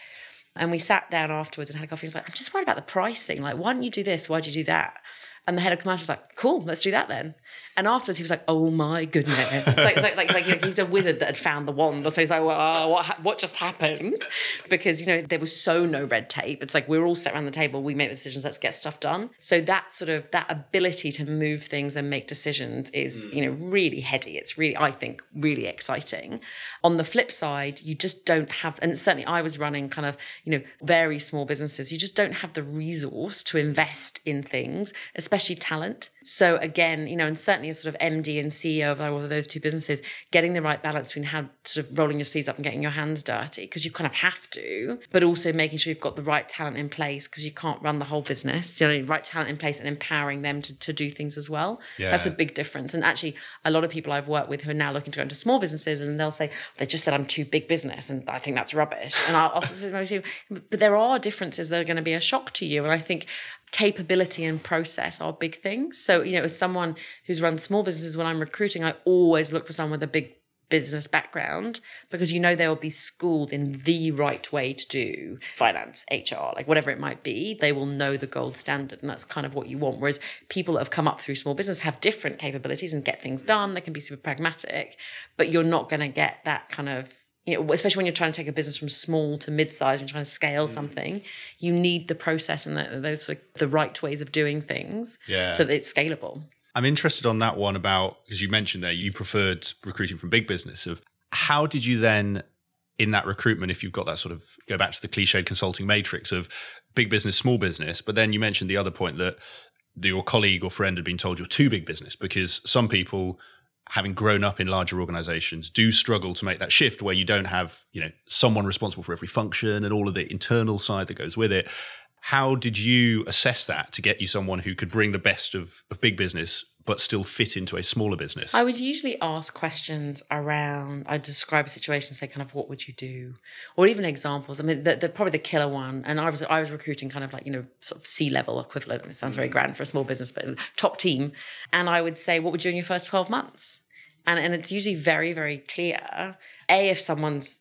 And we sat down afterwards and had a coffee. He's like, I'm just worried about the pricing. Like, why don't you do this? Why do you do that? And the head of commercial was like, cool, let's do that then. And afterwards, he was like, "Oh my goodness!" like, like, like, like, he's a wizard that had found the wand. or So he's like, well, oh, "What what just happened?" Because you know there was so no red tape. It's like we're all sat around the table, we make the decisions, let's get stuff done. So that sort of that ability to move things and make decisions is mm. you know really heady. It's really I think really exciting. On the flip side, you just don't have, and certainly I was running kind of you know very small businesses. You just don't have the resource to invest in things, especially talent. So again, you know, and certainly as sort of MD and CEO of all of those two businesses, getting the right balance between how sort of rolling your sleeves up and getting your hands dirty because you kind of have to, but also making sure you've got the right talent in place because you can't run the whole business. You know, right talent in place and empowering them to, to do things as well. Yeah. That's a big difference. And actually, a lot of people I've worked with who are now looking to go into small businesses and they'll say they just said I'm too big business, and I think that's rubbish. And I'll also say, but there are differences that are going to be a shock to you. And I think capability and process are big things. So, you know, as someone who's run small businesses, when I'm recruiting, I always look for someone with a big business background because you know they will be schooled in the right way to do finance, HR, like whatever it might be. They will know the gold standard, and that's kind of what you want. Whereas people that have come up through small business have different capabilities and get things done. They can be super pragmatic, but you're not going to get that kind of you know, especially when you're trying to take a business from small to mid-size and trying to scale mm. something, you need the process and the, those of the right ways of doing things, yeah. so that it's scalable. I'm interested on that one about because you mentioned there you preferred recruiting from big business. Of how did you then in that recruitment, if you've got that sort of go back to the cliched consulting matrix of big business, small business, but then you mentioned the other point that your colleague or friend had been told you're too big business because some people having grown up in larger organizations do struggle to make that shift where you don't have you know someone responsible for every function and all of the internal side that goes with it. How did you assess that to get you someone who could bring the best of, of big business but still fit into a smaller business? I would usually ask questions around, I'd describe a situation, say kind of what would you do? Or even examples. I mean, the, the, probably the killer one, and I was I was recruiting kind of like, you know, sort of C-level equivalent. It sounds very mm. grand for a small business, but top team. And I would say, what would you do in your first 12 months? And, and it's usually very, very clear. A, if someone's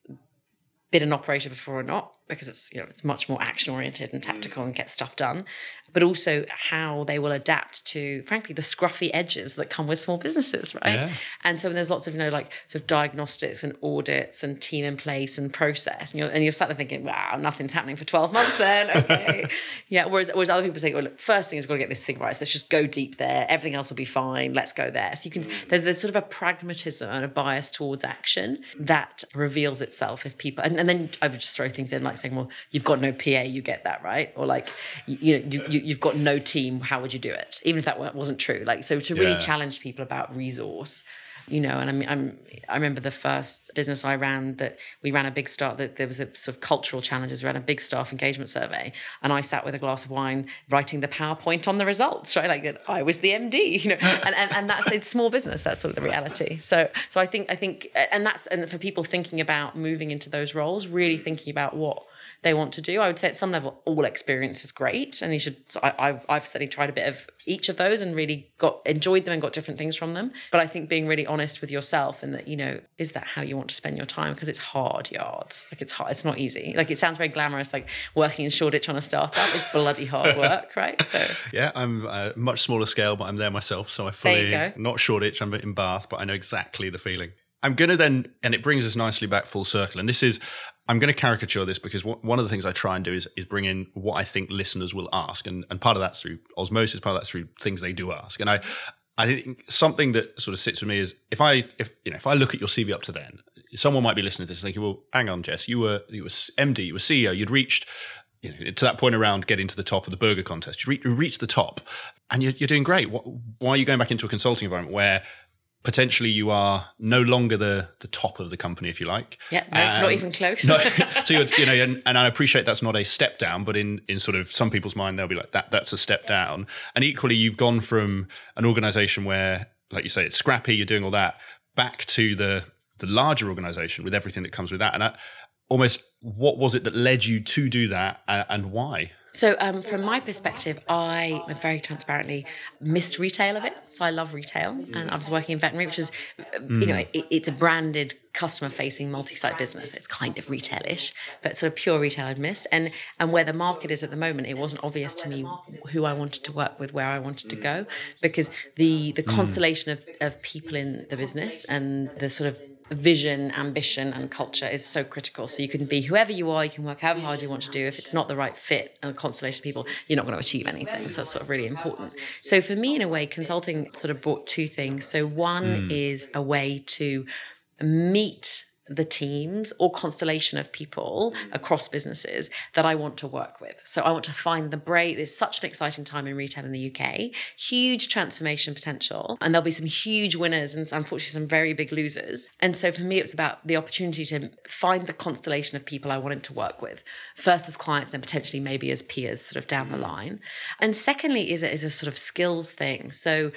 been an operator before or not, because it's you know it's much more action oriented and tactical and get stuff done but also how they will adapt to, frankly, the scruffy edges that come with small businesses, [laughs] right? Yeah. And so there's lots of, you know, like sort of diagnostics and audits and team in place and process. And you're, and you're sat there thinking, wow, nothing's happening for 12 months then. [laughs] Okay. yeah. Whereas, whereas other people say, well, look, first thing is we've got to get this thing right. So let's just go deep there. Everything else will be fine. Let's go there. So you can, mm. there's, there's sort of a pragmatism and a bias towards action that reveals itself if people, and, and then I would just throw things in like saying, well, you've got no PA, you get that, right? Or like, you, you know, you, you you've got no team, how would you do it? Even if that wasn't true. Like, so to really yeah. challenge people about resource, you know, and I'm, I'm, I remember the first business I ran that we ran a big start that there was a sort of cultural challenges. We ran a big staff engagement survey, and I sat with a glass of wine writing the PowerPoint on the results, right? Like I was the MD, you know, [laughs] and, and, and that's it's small business. That's sort of the reality. So, so I think, I think, and that's, and for people thinking about moving into those roles, really thinking about what they want to do. I would say at some level, all experience is great, and you should. I, I've, I've certainly tried a bit of each of those and really got enjoyed them and got different things from them. But I think being really honest with yourself and that you know is that how you want to spend your time because it's hard yards. Like it's hard. It's not easy. Like it sounds very glamorous. Like working in Shoreditch on a startup is bloody hard work, [laughs] right? So yeah, I'm a much smaller scale, but I'm there myself, so I fully not Shoreditch. I'm in Bath, but I know exactly the feeling. I'm going to then, and it brings us nicely back full circle. And this is, I'm going to caricature this because one of the things I try and do is, is bring in what I think listeners will ask. And, and part of that's through osmosis, part of that's through things they do ask. And I, I think something that sort of sits with me is if I, if, you know, if I look at your CV up to then, someone might be listening to this thinking, well, hang on, Jess, you were, you were MD, you were CEO, you'd reached, you know, to that point around getting to the top of the burger contest, you, you reached the top and you're, you're doing great. Why are you going back into a consulting environment where potentially you are no longer the the top of the company, if you like. Yeah, no, um, not even close. no, [laughs] [laughs] so you're, you know, and, and, I appreciate that's not a step down, but in in sort of some people's mind, they'll be like that. That's a step down. And equally, you've gone from an organisation where, like you say, it's scrappy, you're doing all that, back to the the larger organisation with everything that comes with that. And I, almost, what was it that led you to do that, and, and why? So, um, from my perspective, I very transparently missed retail of it. So, I love retail, and I was working in veterinary, which is, mm. you know, it, it's a branded, customer-facing, multi-site business. It's kind of retailish, but sort of pure retail I'd missed. And and where the market is at the moment, it wasn't obvious to me who I wanted to work with, where I wanted to go, because the the mm. constellation of of people in the business and the sort of vision, ambition, and culture is so critical. So you can be whoever you are, you can work however hard you want to do. If it's not the right fit and a constellation of people, you're not going to achieve anything. So it's sort of really important. So for me, in a way, consulting sort of brought two things. So one mm. is a way to meet the teams or constellation of people mm. across businesses that I want to work with. So I want to find the brave. There's such an exciting time in retail in the UK, huge transformation potential, and there'll be some huge winners and unfortunately some very big losers. And so for me, it's about the opportunity to find the constellation of people I wanted to work with, first as clients, then potentially maybe as peers, sort of down the mm. line. And secondly, is a, is a sort of skills thing. So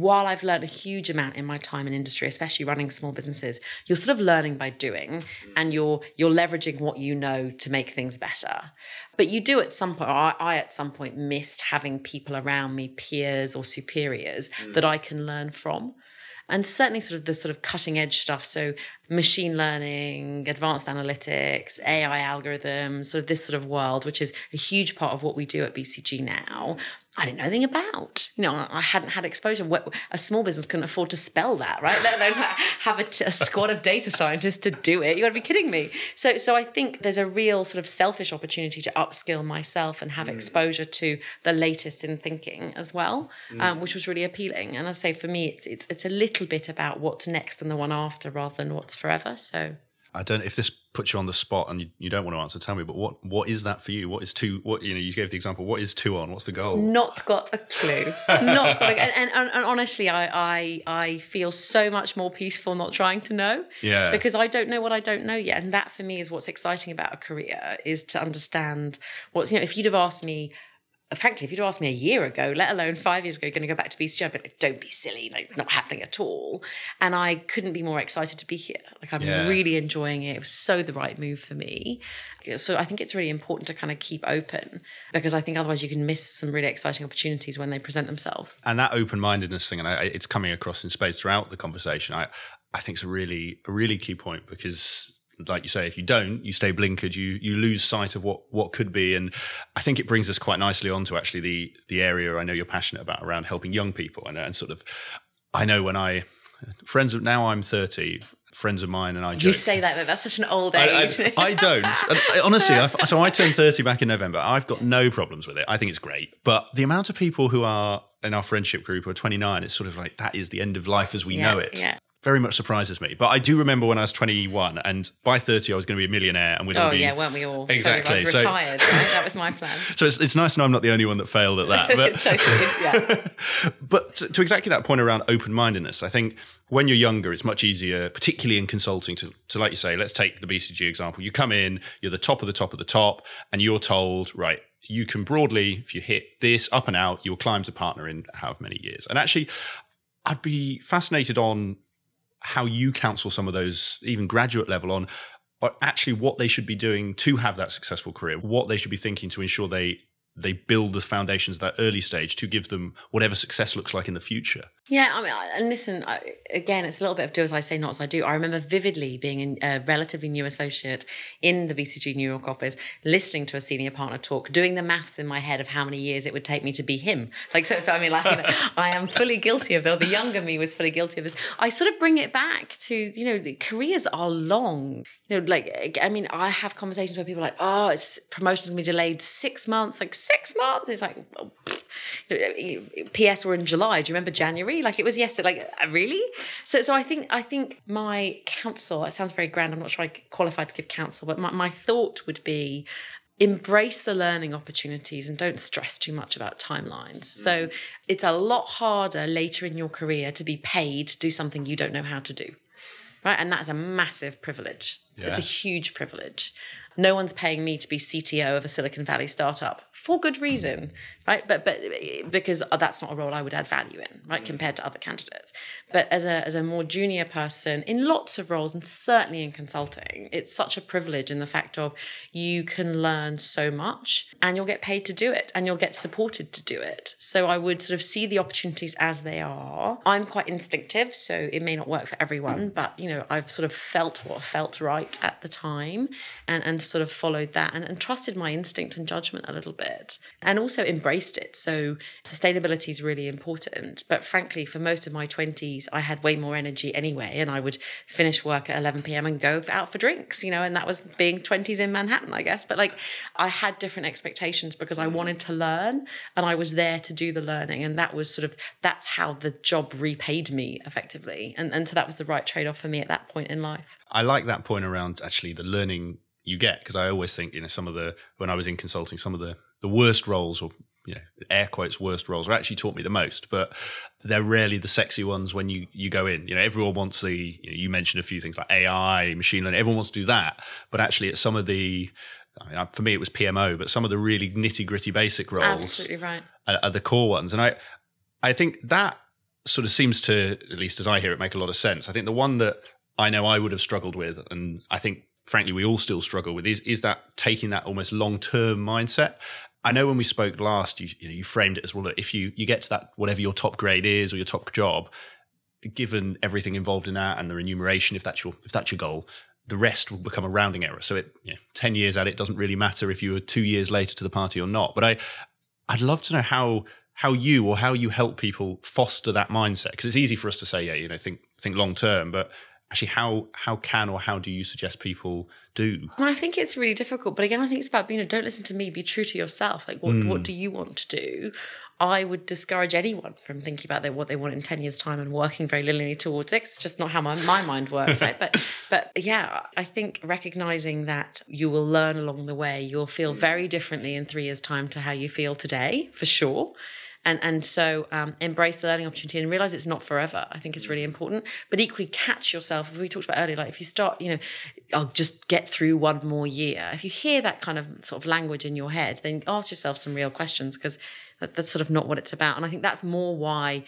while I've learned a huge amount in my time in industry, especially running small businesses, you're sort of learning by doing and you're you're leveraging what you know to make things better. But you do at some point, I, I at some point missed having people around me, peers or superiors, mm. that I can learn from and certainly sort of the sort of cutting edge stuff. So machine learning, advanced analytics, AI algorithms, sort of this sort of world, which is a huge part of what we do at BCG now. I didn't know anything about. You know, I hadn't had exposure. A small business couldn't afford to spell that, right? Let alone [laughs] have a, t- a squad of data scientists to do it. You got to be kidding me. So, so I think there's a real sort of selfish opportunity to upskill myself and have mm. exposure to the latest in thinking as well, mm. um, which was really appealing. And I say for me, it's, it's it's a little bit about what's next and the one after rather than what's forever. So I don't if this puts you on the spot and you, you, don't want to answer, tell me. But what what is that for you? What is two? What you know? You gave the example. What is two on? What's the goal? Not got a clue. not got. A, and, and, and honestly, I, I I feel so much more peaceful not trying to know. Yeah. Because I don't know what I don't know yet, and that for me is what's exciting about a career is to understand what's you know. If you'd have asked me frankly, if you'd asked me a year ago, let alone five years ago, going to go back to BCG, I'd be like, don't be silly, like, not happening at all. And I couldn't be more excited to be here. Like, I'm yeah. really enjoying it. It was so the right move for me. So I think it's really important to kind of keep open because I think otherwise you can miss some really exciting opportunities when they present themselves. And that open mindedness thing, and I, it's coming across in space throughout the conversation, I, I think it's a really, a really key point because like you say, if you don't, you stay blinkered, you you lose sight of what what could be. And I think it brings us quite nicely on to actually the the area I know you're passionate about around helping young people and, and sort of I know when I friends of now I'm 30 friends of mine and I joke, say that that's such an old age I, I, I don't. I, honestly I, [laughs] so I turned 30 back in November. I've got no problems with it. I think it's great. But the amount of people who are in our friendship group who are 29 it's sort of like that is the end of life as we yeah, know it. yeah very much surprises me. But I do remember when I was 21 and by 30 I was going to be a millionaire and we'd oh, all be. yeah, weren't we all? Exactly. So, retired, right? That was my plan. [laughs] so it's, it's nice to know I'm not the only one that failed at that. But, [laughs] totally, yeah. [laughs] but to, to exactly that point around open mindedness, I think when you're younger, it's much easier, particularly in consulting, to, to, like you say, let's take the BCG example. You come in, you're the top of the top of the top, and you're told, right, you can broadly, if you hit this up and out, you'll climb to partner in however many years. And actually, I'd be fascinated on how you counsel some of those, even graduate level, on actually what they should be doing to have that successful career, what they should be thinking to ensure they they build the foundations at that early stage to give them whatever success looks like in the future. Yeah, I mean, and listen, I, again, it's a little bit of do as I say, not as I do. I remember vividly being a relatively new associate in the BCG New York office, listening to a senior partner talk, doing the maths in my head of how many years it would take me to be him. Like, so, so I mean, like, you know, [laughs] I am fully guilty of that. The younger me was fully guilty of this. I sort of bring it back to, you know, careers are long. You know, like, I mean, I have conversations where people are like, oh, it's promotion's gonna be delayed six months. Like, six months? It's like, oh, PS, we're in July. Do you remember January? Like it was yesterday. Like uh, really? So, so I think I think my counsel. It sounds very grand. I'm not sure I qualified to give counsel, but my, my thought would be embrace the learning opportunities and don't stress too much about timelines. Mm. So it's a lot harder later in your career to be paid to do something you don't know how to do. Right. And that's a massive privilege. Yeah. It's a huge privilege. No one's paying me to be CTO of a Silicon Valley startup for good reason, right? But but because that's not a role I would add value in, right, mm. compared to other candidates. But as a as a more junior person in lots of roles, and certainly in consulting, it's such a privilege in the fact of you can learn so much, and you'll get paid to do it, and you'll get supported to do it. So I would sort of see the opportunities as they are. I'm quite instinctive, so it may not work for everyone, but you know I've sort of felt what felt right at the time, and and sort of followed that and, and trusted my instinct and judgment a little bit and also embraced it. So sustainability is really important. But frankly, for most of my 20s, I had way more energy anyway. And I would finish work at 11 p.m. and go out for drinks, you know, and that was being 20s in Manhattan, I guess. But like I had different expectations because I wanted to learn and I was there to do the learning. And that was sort of, that's how the job repaid me effectively. And, and so that was the right trade off for me at that point in life. I like that point around actually the learning you get because I always think you know some of the when I was in consulting some of the the worst roles or you know air quotes worst roles are actually taught me the most but they're rarely the sexy ones when you you go in. You know everyone wants the you, know, you mentioned a few things like AI machine learning everyone wants to do that. But actually it's some of the I mean, for me it was PMO but some of the really nitty gritty basic roles absolutely right. are, are the core ones. And I I think that sort of seems to at least as I hear it make a lot of sense. I think the one that I know I would have struggled with and I think frankly we all still struggle with is is that taking that almost long term mindset. I know when we spoke last, you you, know, you framed it as well. If you you get to that whatever your top grade is or your top job, given everything involved in that and the remuneration, if that's your if that's your goal, the rest will become a rounding error. So it you know, ten years at it doesn't really matter if you were two years later to the party or not. But I I'd love to know how how you or how you help people foster that mindset because it's easy for us to say yeah you know think think long term, but actually how how can or how do you suggest people do? Well, i think it's really difficult but again i think it's about being you know, don't listen to me be true to yourself. Like what, mm. what do you want to do? I would discourage anyone from thinking about their, what they want in 10 years time and working very linearly towards it. It's just not how my, my mind works right? But [laughs] but yeah i think recognizing that you will learn along the way. You'll feel very differently in three years time to how you feel today for sure and and so um, embrace the learning opportunity and realize it's not forever. I think it's really important. But equally, catch yourself. As we talked about earlier, like if you start, you know, I'll just get through one more year. If you hear that kind of sort of language in your head, then ask yourself some real questions because that, that's sort of not what it's about. And I think that's more why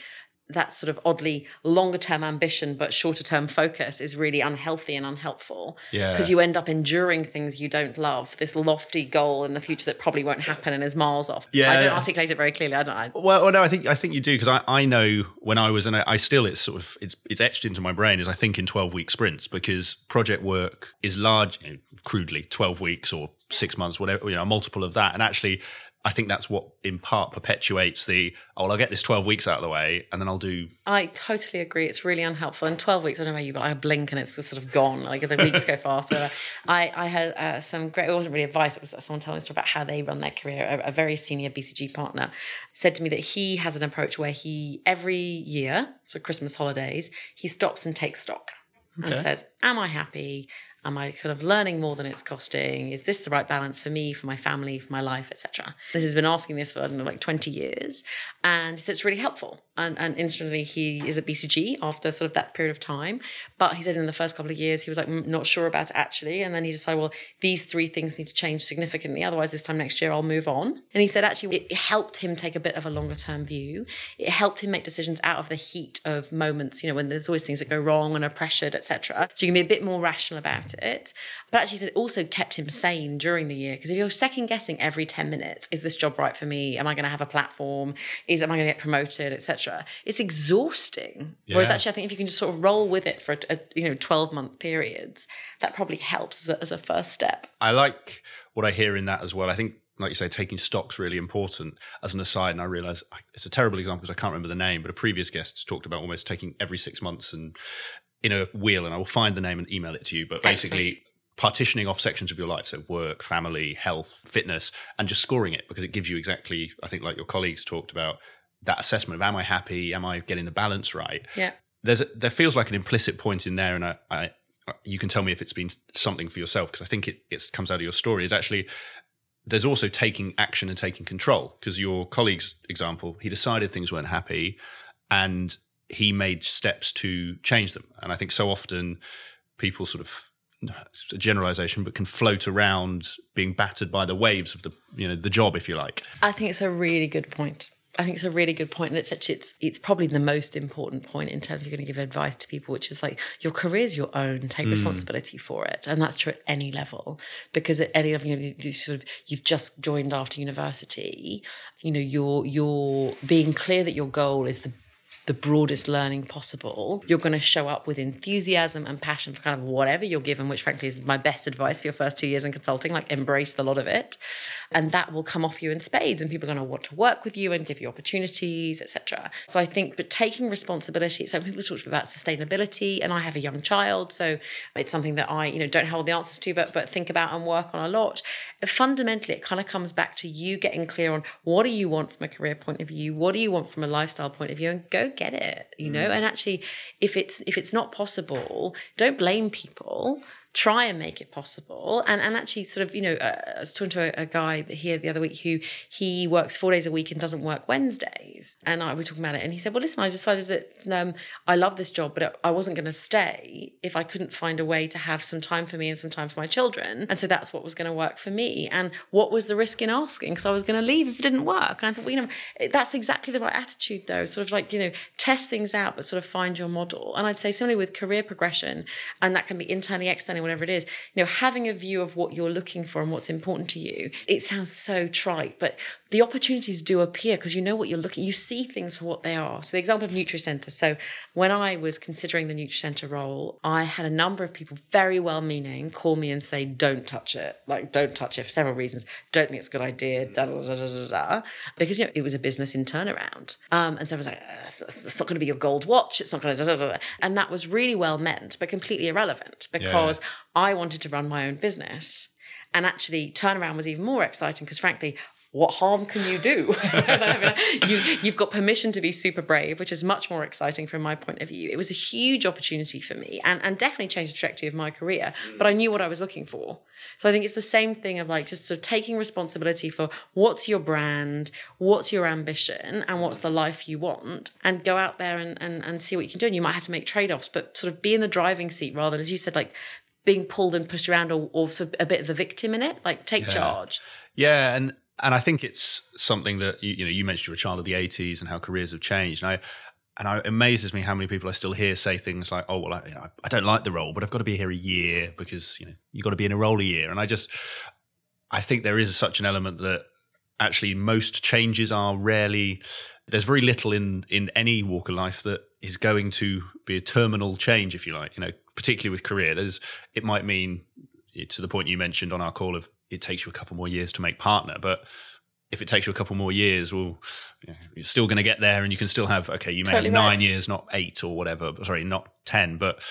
that sort of oddly longer term ambition but shorter term focus is really unhealthy and unhelpful. Yeah. Because you end up enduring things you don't love, this lofty goal in the future that probably won't happen and is miles off. Yeah. I don't articulate it very clearly. I don't I, well, well, no, I think I think you do because I, I know when I was and I, still it's sort of it's it's etched into my brain as I think in 12 week sprints because project work is large you know, crudely 12 weeks or six months, whatever, you know, a multiple of that. And actually I think that's what in part perpetuates the oh well, I'll get this 12 weeks out of the way and then I'll do I totally agree. It's really unhelpful. In 12 weeks, I don't know about you, but I blink and it's just sort of gone. Like the weeks go faster. [laughs] I, I had uh, some great, it wasn't really advice, it was someone telling us about how they run their career. A, a, very senior BCG partner said to me that he has an approach where he, every year, so Christmas holidays, he stops and takes stock okay. and says, Am I happy? Am I kind of learning more than it's costing? Is this the right balance for me, for my family, for my life, etc.? This has been asking this for like 20 years, and it's really helpful. And, and instantly, he is at BCG after sort of that period of time. But he said in the first couple of years, he was like mm, not sure about it actually, and then he decided, well, these three things need to change significantly. Otherwise, this time next year, I'll move on. And he said actually, it helped him take a bit of a longer term view. It helped him make decisions out of the heat of moments, you know, when there's always things that go wrong and are pressured, etc. So you can be a bit more rational about it. But actually, it also kept him sane during the year because if you're second guessing every 10 minutes, is this job right for me? Am I going to have a platform? Is am I going to get promoted, etc.? It's exhausting. Yeah. Whereas actually, I think if you can just sort of roll with it for a, a you know 12 month periods, that probably helps as a, as a first step. I like what I hear in that as well. I think like you say, taking stock's really important. As an aside, and I realize it's a terrible example because I can't remember the name, but a previous guest talked about almost taking every six months and in a wheel, and I will find the name and email it to you. But basically, Excellent. partitioning off sections of your life, so work, family, health, fitness, and just scoring it because it gives you exactly, I think, like your colleagues talked about, that assessment of am I happy? Am I getting the balance right? Yeah. There's a, there feels like an implicit point in there, and I, I you can tell me if it's been something for yourself because I think it, it comes out of your story. Is actually there's also taking action and taking control because your colleague's example, he decided things weren't happy and he made steps to change them. And I think so often people sort of a generalization, but can float around being battered by the waves of the you know the job, if you like. I think it's a really good point. I think it's a really good point, and it's actually it's it's probably the most important point in terms of you're going to give advice to people, which is like your career is your own. Take mm. responsibility for it, and that's true at any level. Because at any level, you know, you sort of you've just joined after university. You know, you're you're being clear that your goal is the the broadest learning possible, you're going to show up with enthusiasm and passion for kind of whatever you're given, which frankly is my best advice for your first two years in consulting, like embrace the lot of it. And that will come off you in spades and people are going to want to work with you and give you opportunities, etc. So I think, but taking responsibility, so people talk about sustainability and I have a young child, so it's something that I, you know, don't have all the answers to, but, but think about and work on a lot. Fundamentally, it kind of comes back to you getting clear on what do you want from a career point of view? What do you want from a lifestyle point of view? And go get it you know mm. and actually if it's if it's not possible don't blame people try and make it possible. And and actually, sort of, you know, uh, I was talking to a, a, guy here the other week who he works four days a week and doesn't work Wednesdays. And I were talking about it, and he said, "Well, listen, I decided that um, I love this job, but I wasn't going to stay if I couldn't find a way to have some time for me and some time for my children. And so that's what was going to work for me. And what was the risk in asking? Because I was going to leave if it didn't work. And I thought, well, you know, that's exactly the right attitude, though. Sort of like you know, test things out, but sort of find your model. And I'd say similarly with career progression, and that can be internally, externally whatever it is, you know, having a view of what you're looking for and what's important to you. It sounds so trite, but the opportunities do appear because you know what you're looking, you see things for what they are. So the example of NutriCenter. So when I was considering the NutriCenter role, I had a number of people very well meaning call me and say, don't touch it. Like, don't touch it for several reasons. Don't think it's a good idea. Da, da, da, da, da, da. Because, you know, it was a business in turnaround. Um, and so I was like, it's, it's not going to be your gold watch. It's not going to, da, da, da, da. and that was really well meant, but completely irrelevant because. I wanted to run my own business. And actually, turnaround was even more exciting because, frankly, what harm can you do? [laughs] you, have got permission to be super brave, which is much more exciting from my point of view. It was a huge opportunity for me and, and definitely changed the trajectory of my career, but I knew what I was looking for. So I think it's the same thing of like just sort of taking responsibility for what's your brand, what's your ambition, and what's the life you want, and go out there and, and, and see what you can do. And you might have to make trade offs, but sort of be in the driving seat rather than, as you said, like being pulled and pushed around or, or sort of a bit of a victim in it. Like take yeah. charge. Yeah. And and I think it's something that you, you know you mentioned you're a child of the 80s and how careers have changed. And I and it amazes me how many people I still hear say things like, "Oh, well, I, you know, I don't like the role, but I've got to be here a year because you know you've got to be in a role a year." And I just, I think there is such an element that actually most changes are rarely. There's very little in in any walk of life that is going to be a terminal change, if you like. You know, particularly with career, there's it might mean eh, to the point you mentioned on our call of it takes you a couple more years to make partner. But if it takes you a couple more years, well, you know, you're still going to get there, and you can still have okay, you may totally have nine right. years, not eight or whatever. Sorry, not ten, but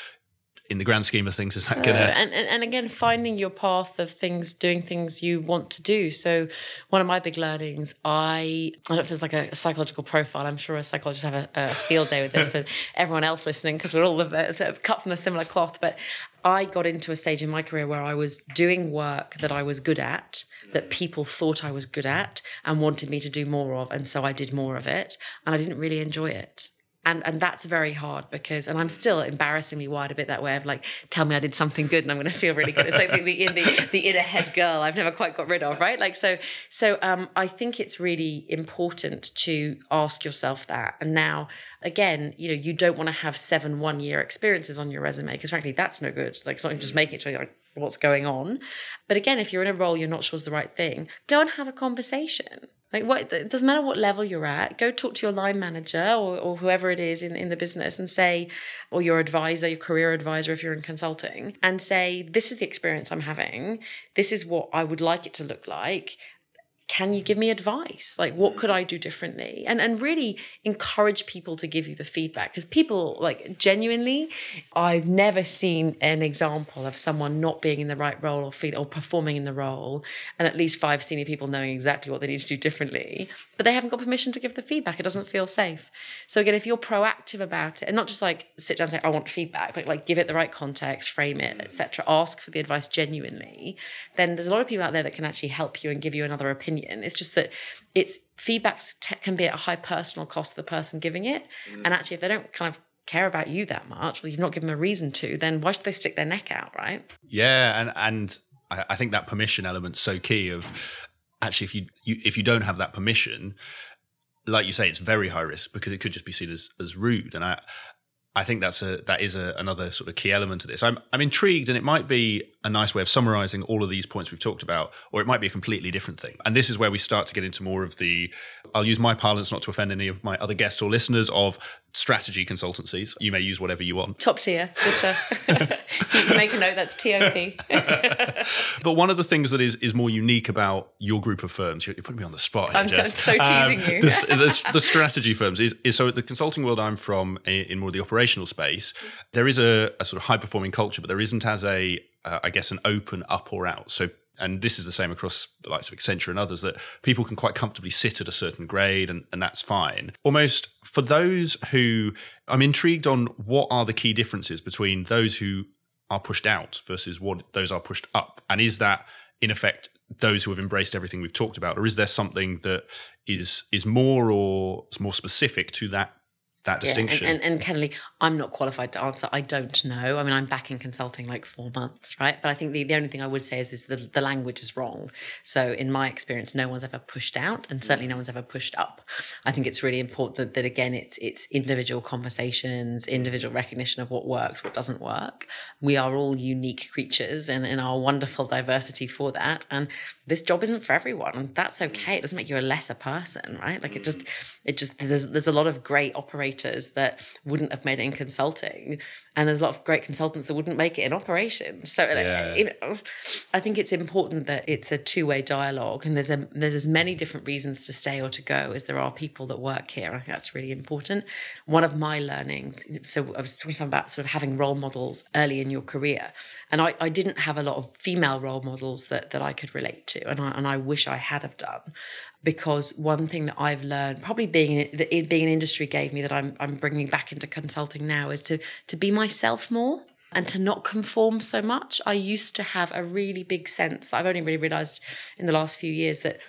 in the grand scheme of things, is that gonna? Uh, and, and and again, finding your path of things, doing things you want to do. So, one of my big learnings, I I don't know if there's like a, psychological profile. I'm sure a psychologist have a, a field day with this, and [laughs] everyone else listening because we're all cut from a similar cloth. But I got into a stage in my career where I was doing work that I was good at, that people thought I was good at, and wanted me to do more of, and so I did more of it, and I didn't really enjoy it and and that's very hard because and i'm still embarrassingly wired a bit that way of like tell me i did something good and i'm going to feel really good. It's like the, the, the, the inner head girl i've never quite got rid of right? Like so so um i think it's really important to ask yourself that. And now again you know you don't want to have seven one year experiences on your resume because frankly that's no good. Like it's not just making it to like what's going on? But again if you're in a role you're not sure is the right thing go and have a conversation like what it doesn't matter what level you're at, go talk to your line manager or, or whoever it is in, in the business and say, or your advisor, your career advisor if you're in consulting, and say, This is the experience I'm having. This is what I would like it to look like can you give me advice? Like what could mm. i do differently? And and really encourage people to give you the feedback because people like genuinely i've never seen an example of someone not being in the right role or feel or performing in the role and at least five senior people knowing exactly what they need to do differently but they haven't got permission to give the feedback it doesn't feel safe so again if you're proactive about it and not just like sit down and say i want feedback but like give it the right context frame it etc ask for the advice genuinely then there's a lot of people out there that can actually help you and give you another opinion. It's just that it's feedback can be at a high personal cost to the person giving it. Mm. And actually, if they don't kind of care about you that much, or you've not given them a reason to, then why should they stick their neck out, right? Yeah, and and I, I think that permission element's so key. Of actually, if you, you if you don't have that permission, like you say, it's very high risk because it could just be seen as as rude. And I I think that's a that is a, another sort of key element to this. I'm I'm intrigued, and it might be a nice way of summarizing all of these points we've talked about, or it might be a completely different thing. And this is where we start to get into more of the. I'll use my parlance not to offend any of my other guests or listeners of strategy consultancies. You may use whatever you want. Top tier, just [laughs] to make a note. That's TOP. [laughs] but one of the things that is is more unique about your group of firms, you're, putting me on the spot. Here, I'm Jess. so teasing um, you. The, the, the, strategy firms is, is so the consulting world I'm from in more of the operational space. There is a, a sort of high performing culture, but there isn't as a uh, I guess an open up or out. So and this is the same across the likes of Accenture and others, that people can quite comfortably sit at a certain grade and, and that's fine. Almost for those who I'm intrigued on what are the key differences between those who are pushed out versus what those are pushed up. And is that in effect those who have embraced everything we've talked about, or is there something that is is more or is more specific to that that distinction. And, and, and Kennedy, I'm not qualified to answer. I don't know. I mean, I'm back in consulting like four months, right? But I think the, the only thing I would say is, is the, the language is wrong. So in my experience, no one's ever pushed out and certainly mm. no one's ever pushed up. I think it's really important that, that again, it's, it's individual conversations, individual recognition of what works, what doesn't work. We are all unique creatures and in our wonderful diversity for that. And this job isn't for everyone and that's mm. okay. It doesn't make you a lesser person, right? Like it just, mm. it just, there's, there's a lot of great operators operators that wouldn't have made it in consulting, and there's a lot of great consultants that wouldn't make it in operations. So yeah. you know, I think it's important that it's a two way dialogue, and there's a there's as many different reasons to stay or to go as there are people that work here. I think that's really important. One of my learnings, so I was talking about sort of having role models early in your career, and I, I didn't have a lot of female role models that that I could relate to, and I and I wish I had have done because one thing that I've learned, probably being in, being an industry, gave me that I'm I'm bringing back into consulting now is to to be myself more and to not conform so much. I used to have a really big sense that I've only really realized in the last few years that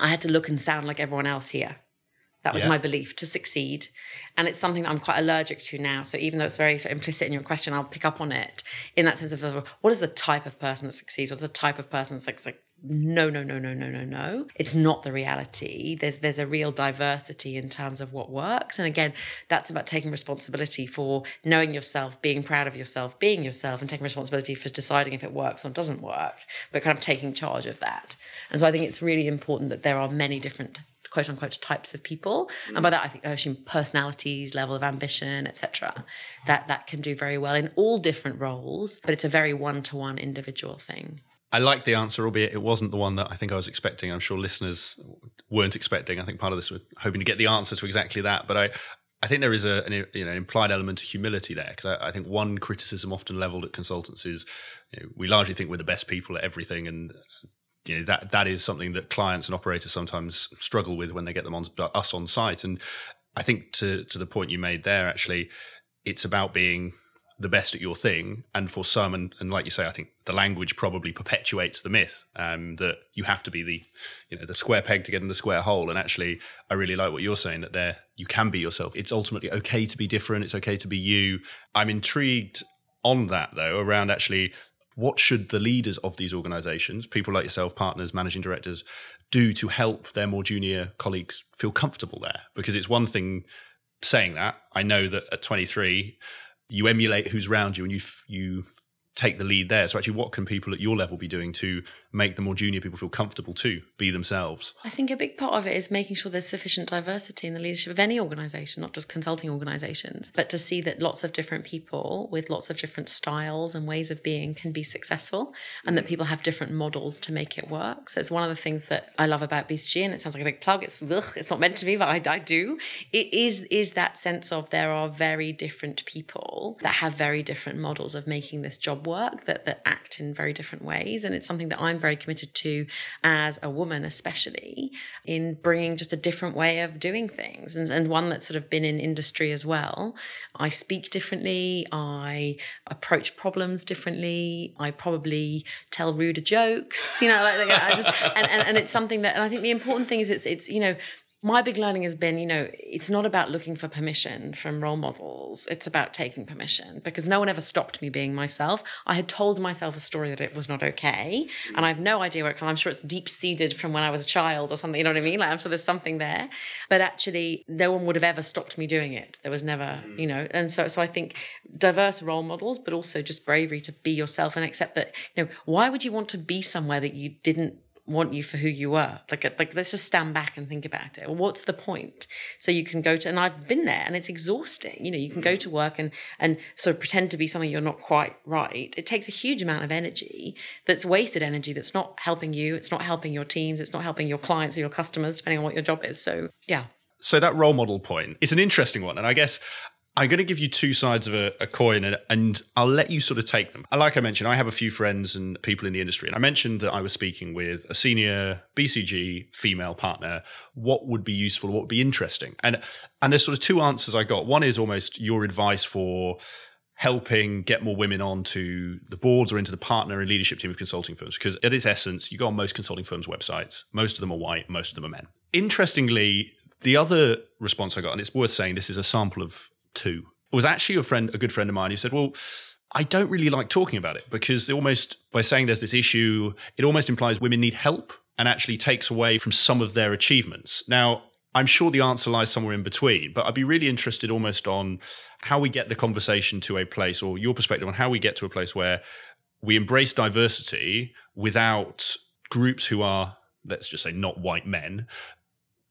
I had to look and sound like everyone else here. That was yeah. my belief to succeed. And it's something that I'm quite allergic to now. So even though it's very sort of implicit in your question, I'll pick up on it in that sense of what is the type of person that succeeds? What's the type of person that's like, no, no, no, no, no, no, no. It's not the reality. There's there's a real diversity in terms of what works. And again, that's about taking responsibility for knowing yourself, being proud of yourself, being yourself, and taking responsibility for deciding if it works or doesn't work, but kind of taking charge of that. And so I think it's really important that there are many different quote unquote types of people and by that i think i assume personalities level of ambition etc that that can do very well in all different roles but it's a very one-to-one individual thing I like the answer, albeit it wasn't the one that I think I was expecting. I'm sure listeners weren't expecting. I think part of this was hoping to get the answer to exactly that. But I, I think there is a an, you know, implied element of humility there because I, I, think one criticism often leveled at consultants is you know, we largely think we're the best people at everything, and you know that that is something that clients and operators sometimes struggle with when they get them on us on site. And I think to to the point you made there, actually, it's about being the best at your thing. And for some, and, and like you say, I think the language probably perpetuates the myth um, that you have to be the, you know, the square peg to get in the square hole. And actually, I really like what you're saying that there you can be yourself. It's ultimately okay to be different. It's okay to be you. I'm intrigued on that though around actually what should the leaders of these organizations, people like yourself, partners, managing directors, do to help their more junior colleagues feel comfortable there? Because it's one thing saying that. I know that at 23, you emulate who's around you and you you take the lead there. So actually, what can people at your level be doing to make the more junior people feel comfortable to be themselves? I think a big part of it is making sure there's sufficient diversity in the leadership of any organisation, not just consulting organisations, but to see that lots of different people with lots of different styles and ways of being can be successful, and that mm. people have different models to make it work. So it's one of the things that I love about BCG, and it sounds like a big plug. It's ugh, it's not meant to be, but I, I do. It is is that sense of there are very different people that have very different models of making this job work that that act in very different ways, and it's something that I'm very committed to as a woman, especially in bringing just a different way of doing things, and, and one that's sort of been in industry as well. I speak differently. I approach problems differently. I probably tell ruder jokes. You know, like, like just and, and and it's something that, and I think the important thing is it's it's you know my big learning has been, you know, it's not about looking for permission from role models. It's about taking permission because no one ever stopped me being myself. I had told myself a story that it was not okay. And I have no idea where it comes. I'm sure it's deep seated from when I was a child or something. You know what I mean? Like, I'm sure there's something there. But actually, no one would have ever stopped me doing it. There was never, mm. you know, and so, so I think diverse role models, but also just bravery to be yourself and accept that, you know, why would you want to be somewhere that you didn't want you for who you were. Like, uh, like let's just stand back and think about it. what's the point? So you can go to, and I've been there, and it's exhausting. You know, you can go hmm. to work and and sort of pretend to be something you're not quite right. It takes a huge amount of energy. That's wasted energy. That's not helping you. It's not helping your teams. It's not helping your clients or your customers, depending on what your job is. So yeah. So that role model point is an interesting one, and I guess I'm going to give you two sides of a, a coin and, and, I'll let you sort of take them. Like I mentioned, I have a few friends and people in the industry. And I mentioned that I was speaking with a senior BCG female partner. What would be useful? What would be interesting? And, and there's sort of two answers I got. One is almost your advice for helping get more women onto the boards or into the partner and leadership team of consulting firms. Because at its essence, you go on most consulting firms' websites, most of them are white, most of them are men. Interestingly, the other response I got, and it's worth saying this is a sample of two was actually a friend, a good friend of mine, who said, "Well, I don't really like talking about it because almost by saying there's this issue, it almost implies women need help and actually takes away from some of their achievements." Now, I'm sure the answer lies somewhere in between, but I'd be really interested almost on how we get the conversation to a place, or your perspective on how we get to a place where we embrace diversity without groups who are, let's just say, not white men,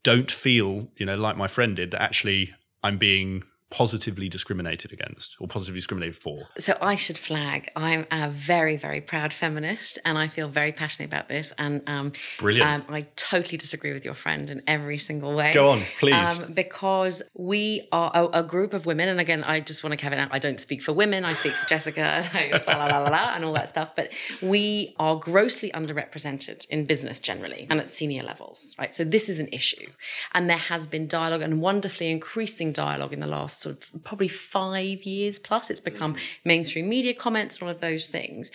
don't feel, you know, like my friend did, that actually I'm being positively discriminated against or positively discriminated for? So I should flag I'm a very, very proud feminist and I feel very passionate about this. And um, brilliant. Um, I totally disagree with your friend in every single way. Go on, please. Um, because we are a, a, group of women, and again, I just want to caveat out I don't speak for women, I speak for Jessica, la, la, la, la, and all that stuff. But we are grossly underrepresented in business generally and at senior levels, right? So this is an issue. And there has been dialogue and wonderfully increasing dialogue in the last last sort of probably five years plus. It's become mainstream media comments and all of those things.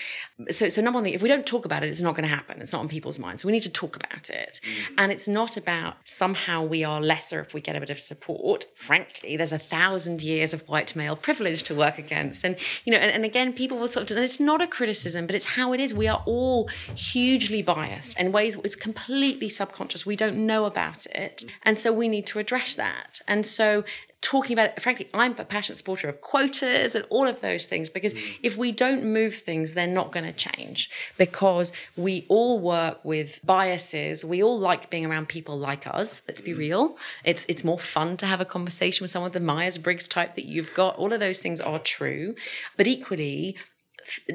So, so number one thing, if we don't talk about it, it's not going to happen. It's not on people's minds. So we need to talk about it. Mm. And it's not about somehow we are lesser if we get a bit of support. Frankly, there's a thousand years of white male privilege to work against. And, you know, and, and again, people will sort of, and it's not a criticism, but it's how it is. We are all hugely biased in ways it's completely subconscious. We don't know about it. And so we need to address that. And so talking about it. Frankly, I'm a passionate supporter of quotas and all of those things because mm. if we don't move things, they're not going to change because we all work with biases. We all like being around people like us. Let's be mm. real. It's it's more fun to have a conversation with someone the Myers Briggs type that you've got. All of those things are true, but equally,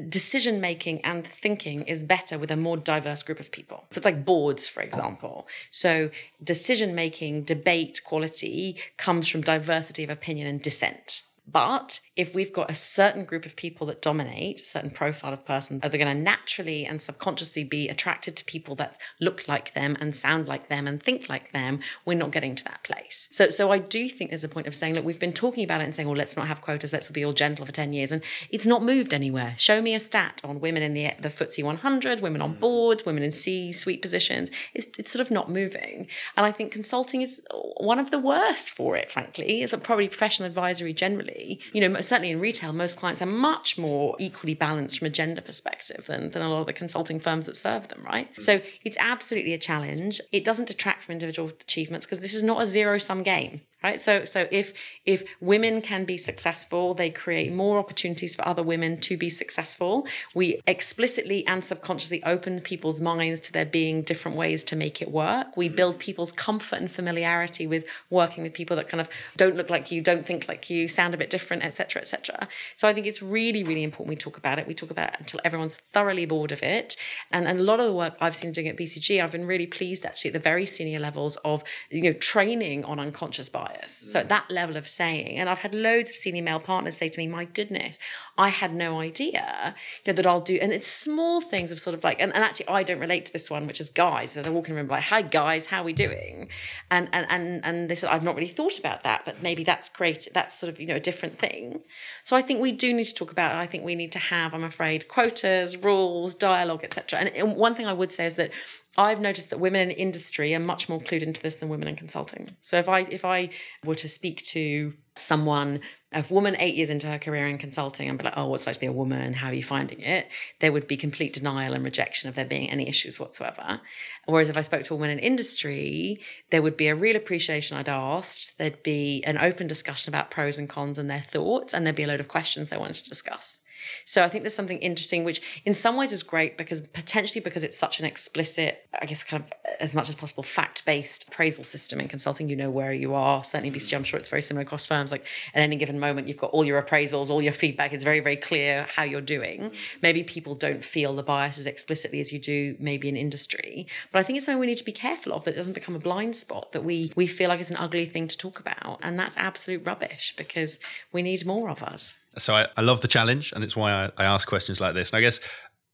decision making and thinking is better with a more diverse group of people. So it's like boards, for example. So decision making, debate quality comes from diversity of opinion and dissent. But if we've got a certain group of people that dominate, a certain profile of person, are they going to naturally and subconsciously be attracted to people that look like them and sound like them and think like them? We're not getting to that place. So, so I do think there's a point of saying, look, we've been talking about it and saying, well, let's not have quotas, let's be all gentle for 10 years. And it's not moved anywhere. Show me a stat on women in the, the FTSE 100, women on mm. boards, women in C suite positions. It's, it's sort of not moving. And I think consulting is one of the worst for it, frankly. It's probably professional advisory generally. You know, certainly in retail, most clients are much more equally balanced from a gender perspective than, than a lot of the consulting firms that serve them, right? So it's absolutely a challenge. It doesn't detract from individual achievements because this is not a zero sum game right? So so if if women can be successful they create more opportunities for other women to be successful. We explicitly and subconsciously open people's minds to there being different ways to make it work. We build people's comfort and familiarity with working with people that kind of don't look like you don't think like you sound a bit different etc etc so i think it's really really important we talk about it. We talk about it until everyone's thoroughly bored of it. And, and a lot of the work i've seen doing at bcg i've been really pleased actually at the very senior levels of you know training on unconscious bias bias. So at that level of saying, and I've had loads of senior male partners say to me, my goodness, I had no idea you know, that I'll do, and it's small things of sort of like, and, and actually I don't relate to this one, which is guys. So they're walking around like, hi guys, how are we doing? And, and, and, and they said, I've not really thought about that, but maybe that's great. That's sort of, you know, a different thing. So I think we do need to talk about it. I think we need to have, I'm afraid, quotas, rules, dialogue, etc. And one thing I would say is that I've noticed that women in industry are much more clued into this than women in consulting. So if I if I were to speak to someone, a woman eight years into her career in consulting, and be like, "Oh, what's it like to be a woman? How are you finding it?" There would be complete denial and rejection of there being any issues whatsoever. Whereas if I spoke to a woman in industry, there would be a real appreciation I'd asked. There'd be an open discussion about pros and cons and their thoughts, and there'd be a load of questions they wanted to discuss. So I think there's something interesting, which in some ways is great because potentially because it's such an explicit, I guess, kind of as much as possible fact based appraisal system in consulting. You know where you are. Certainly, BCG, I'm sure it's very similar across firms. Like at any given moment, you've got all your appraisals, all your feedback. It's very, very clear how you're doing. Mm. Maybe people don't feel the bias as explicitly as you do maybe in industry. But I think it's something we need to be careful of that it doesn't become a blind spot, that we, we feel like it's an ugly thing to talk about. And that's absolute rubbish because we need more of us. So I, I love the challenge, and it's why I, I ask questions like this. And I guess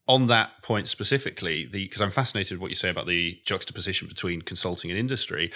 on that point specifically, because I'm fascinated with what you say about the juxtaposition between consulting and industry.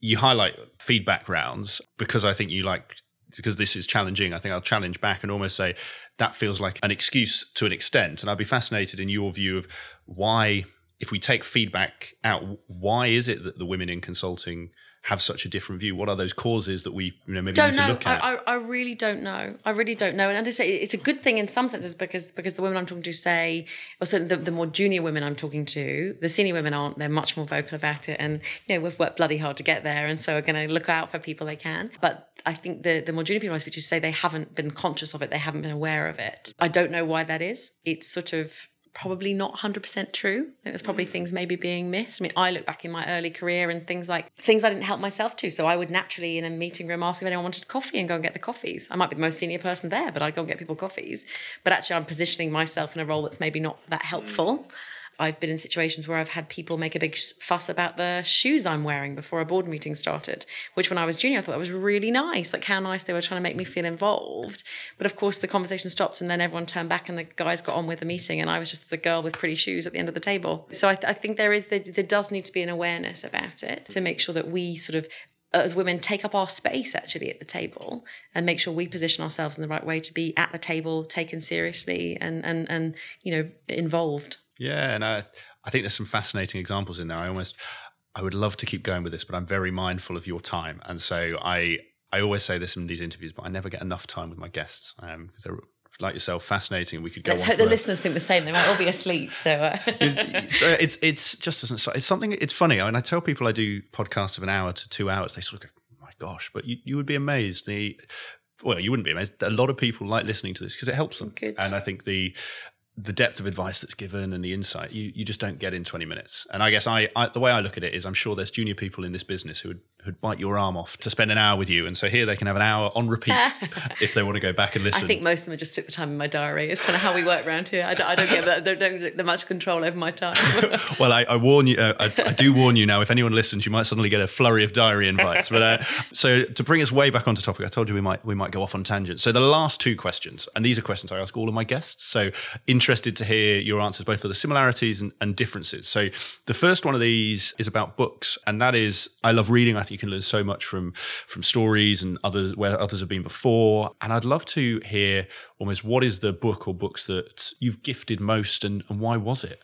You highlight feedback rounds because I think you like because this is challenging. I think I'll challenge back and almost say that feels like an excuse to an extent. And I'd be fascinated in your view of why, if we take feedback out, why is it that the women in consulting have such a different view? What are those causes that we you know maybe don't need know. to look at? I, I really don't know. I really don't know. And I say it's a good thing in some senses because because the women I'm talking to say, or certainly the, the more junior women I'm talking to, the senior women aren't. They're much more vocal about it, and you know we've worked bloody hard to get there, and so we're going to look out for people they can. But I think the the more junior people I speak to say they haven't been conscious of it, they haven't been aware of it. I don't know why that is. It's sort of probably not 100% true. I think there's probably mm. things maybe being missed. I mean, I look back in my early career and things like things I didn't help myself to. So I would naturally in a meeting room ask if anyone wanted coffee and go and get the coffees. I might be the most senior person there, but I'd go and get people coffees. But actually, I'm positioning myself in a role that's maybe not that mm. helpful. I've been in situations where I've had people make a big fuss about the shoes I'm wearing before a board meeting started, which when I was junior, I thought that was really nice. Like how nice they were trying to make me feel involved. But of course, the conversation stopped and then everyone turned back and the guys got on with the meeting and I was just the girl with pretty shoes at the end of the table. So I, th- I think there is, there, there does need to be an awareness about it to make sure that we sort of as women take up our space actually at the table and make sure we position ourselves in the right way to be at the table taken seriously and and and you know involved yeah, and I, I think there's some fascinating examples in there. I almost, I would love to keep going with this, but I'm very mindful of your time, and so I, I always say this in these interviews, but I never get enough time with my guests because um, they're like yourself, fascinating. We could go. Let's hope the listeners think the same. They might all be asleep. So, uh. [laughs] so it's it's just doesn't. It's something. It's funny. I mean, I tell people I do podcasts of an hour to two hours. They sort of go, oh "My gosh!" But you, you would be amazed. The well, you wouldn't be amazed. A lot of people like listening to this because it helps them. Good. And I think the the depth of advice that's given and the insight you, you just don't get in 20 minutes. And i guess I, I, the way i look at it is i'm sure there's junior people in this business who would who'd bite your arm off to spend an hour with you. And so here they can have an hour on repeat [laughs] if they want to go back and listen. i think most of them just took the time in my diary. It's kind of how we work around here. I don't, I don't get that don't, don't get that much control over my time. [laughs] Well I, I, warn you uh, I, I, do warn you now if anyone listens you might suddenly get a flurry of diary invites. But uh, so to bring us way back onto topic i told you we might we might go off on tangent so the last two questions and these are questions i ask all of my guests. So interested to hear your answers both for the similarities and, and, differences. So the first one of these is about books, and that is I love reading. I think you can learn so much from from stories and others where others have been before. And I'd love to hear almost what is the book or books that you've gifted most, and, and why was it?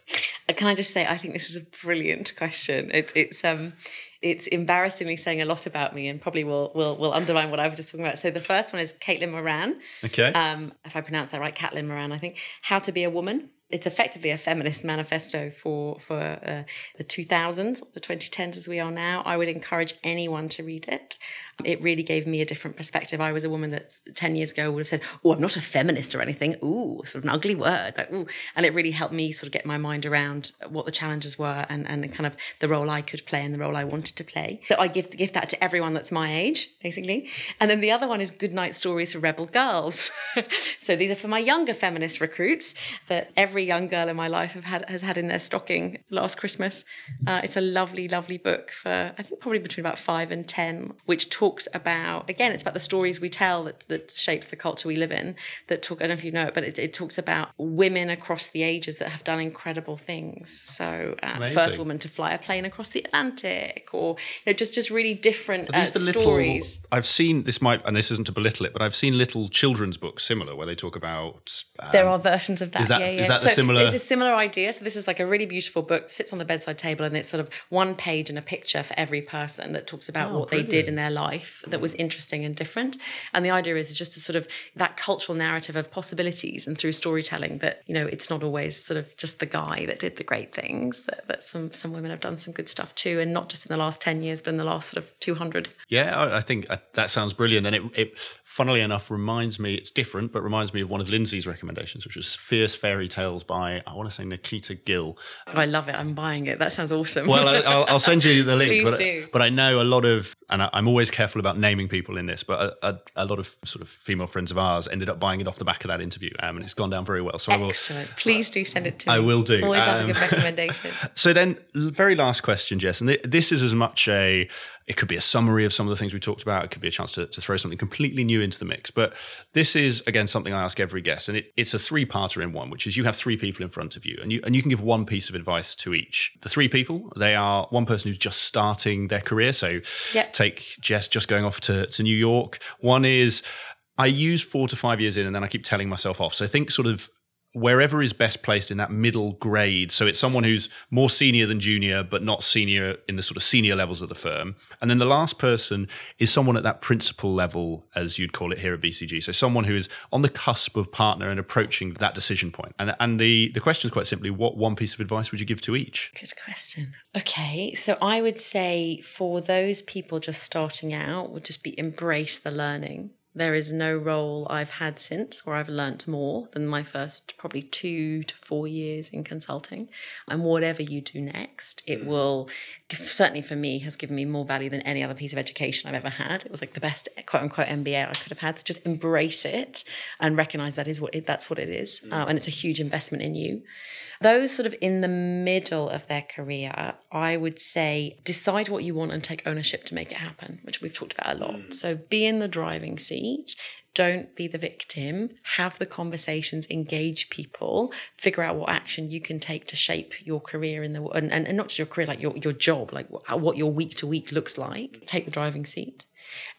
Uh, can I just say I think this is a brilliant question. It's it's um it's embarrassingly saying a lot about me and probably will will will underline what I was just talking about. So the first one is Caitlin Moran. Okay. Um, if I pronounce that right, Caitlin Moran, I think. How to be a woman it's effectively a feminist manifesto for for uh, the 2000s, the 2010s as we are now. I would encourage anyone to read it. It really gave me a different perspective. I was a woman that 10 years ago would have said, "Oh, I'm not a feminist or anything." Ooh, sort of an ugly word. Like, ooh. And it really helped me sort of get my mind around what the challenges were and and kind of the role I could play and the role I wanted to play. So I give give that to everyone that's my age, basically. And then the other one is Good Night Stories for Rebel Girls. [laughs] so these are for my younger feminist recruits that every young girl in my life have had has had in their stocking last Christmas. Uh, it's a lovely, lovely book for I think probably between about five and ten, which talks about again, it's about the stories we tell that that shapes the culture we live in. That talk I don't know if you know it, but it, it talks about women across the ages that have done incredible things. So uh, first woman to fly a plane across the Atlantic, or you know, just just really different uh, stories. Little, I've seen this might and this isn't to belittle it, but I've seen little children's books similar where they talk about. Um, there are versions of that. Is that, yeah, yeah. Is that so similar. It's a similar idea. So this is like a really beautiful book, sits on the bedside table, and it's sort of one page and a picture for every person that talks about oh, what brilliant. they did in their life that was interesting and different. And the idea is just to sort of that cultural narrative of possibilities and through storytelling that, you know, it's not always sort of just the guy that did the great things, that, that some, some women have done some good stuff too, and not just in the last 10 years, but in the last sort of 200. Yeah, I think uh, that sounds brilliant. And it, it funnily enough, reminds me, it's different, but reminds me of one of Lindsay's recommendations, which was Fierce Fairy Tales by, I want to say Nikita Gill. I love it. I'm buying it. That sounds awesome. Well, I'll, I'll send you the link. [laughs] Please but, do. but I know a lot of, and I'm always careful about naming people in this, but a, a, a, lot of sort of female friends of ours ended up buying it off the back of that interview, um, and it's gone down very well. So Excellent. I will. Please do send it to me. I will do. Always um, have a good um, [laughs] recommendation. so then, very last question, Jess, and this is as much a it could be a summary of some of the things we talked about. It could be a chance to, to throw something completely new into the mix. But this is again something I ask every guest, and it, it's a three-parter in one, which is you have three people in front of you, and you and you can give one piece of advice to each. The three people, they are one person who's just starting their career. So yep. take Jess just going off to, to New York. One is I use four to five years in, and then I keep telling myself off. So think sort of wherever is best placed in that middle grade. So it's someone who's more senior than junior, but not senior in the sort of senior levels of the firm. And then the last person is someone at that principal level, as you'd call it here at BCG. So someone who is on the cusp of partner and approaching that decision point. And, and the, the question is quite simply, what one piece of advice would you give to each? Good question. Okay. So I would say for those people just starting out, would just be embrace the learning there is no role I've had since where I've learnt more than my first probably two to four years in consulting. And whatever you do next, it mm. will certainly for me has given me more value than any other piece of education I've ever had. It was like the best quote unquote MBA I could have had. So just embrace it and recognize that is what it, that's what it is. Um, and it's a huge investment in you. Those sort of in the middle of their career, I would say decide what you want and take ownership to make it happen, which we've talked about a lot. Mm. So be in the driving seat don't be the victim. Have the conversations, engage people, figure out what action you can take to shape your career in the and, and, and not just your career, like your, your job, like what, what your week to week looks like. Take the driving seat.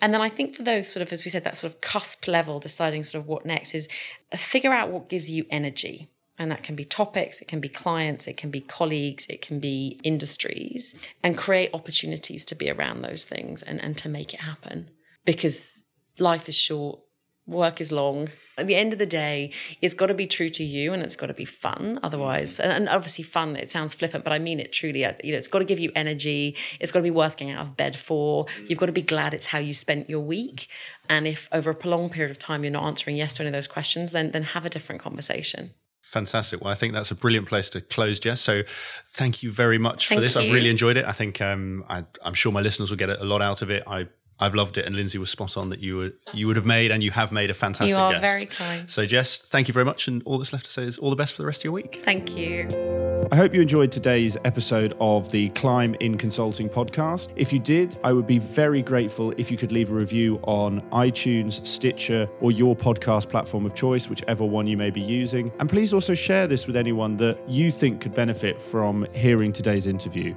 And then I think for those sort of, as we said, that sort of cusp level, deciding sort of what next is uh, figure out what gives you energy. And that can be topics, it can be clients, it can be colleagues, it can be industries, and create opportunities to be around those things and, and to make it happen. Because life is short, work is long. At the end of the day, it's got to be true to you and it's got to be fun. Otherwise, and, and obviously fun, it sounds flippant, but I mean it truly. You know, it's got to give you energy. It's got to be worth getting out of bed for. You've got to be glad it's how you spent your week. And if over a prolonged period of time you're not answering yes to any of those questions, then then have a different conversation. Fantastic. Well, I think that's a brilliant place to close, Jess. So thank you very much thank for this. You. I've really enjoyed it. I think um, I, am sure my listeners will get a lot out of it. I I've loved it, and Lindsay was spot on that you would you would have made and you have made a fantastic. You are guest. very kind. So, Jess, thank you very much, and all that's left to say is all the best for the rest of your week. Thank you. I hope you enjoyed today's episode of the Climb in Consulting podcast. If you did, I would be very grateful if you could leave a review on iTunes, Stitcher, or your podcast platform of choice, whichever one you may be using. And please also share this with anyone that you think could benefit from hearing today's interview.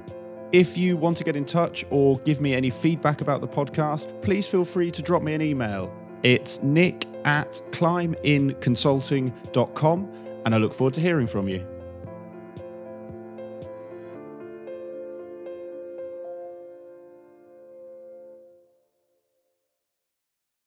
If you want to get in touch or give me any feedback about the podcast, please feel free to drop me an email. It's nick at climbinconsulting.com, and I look forward to hearing from you.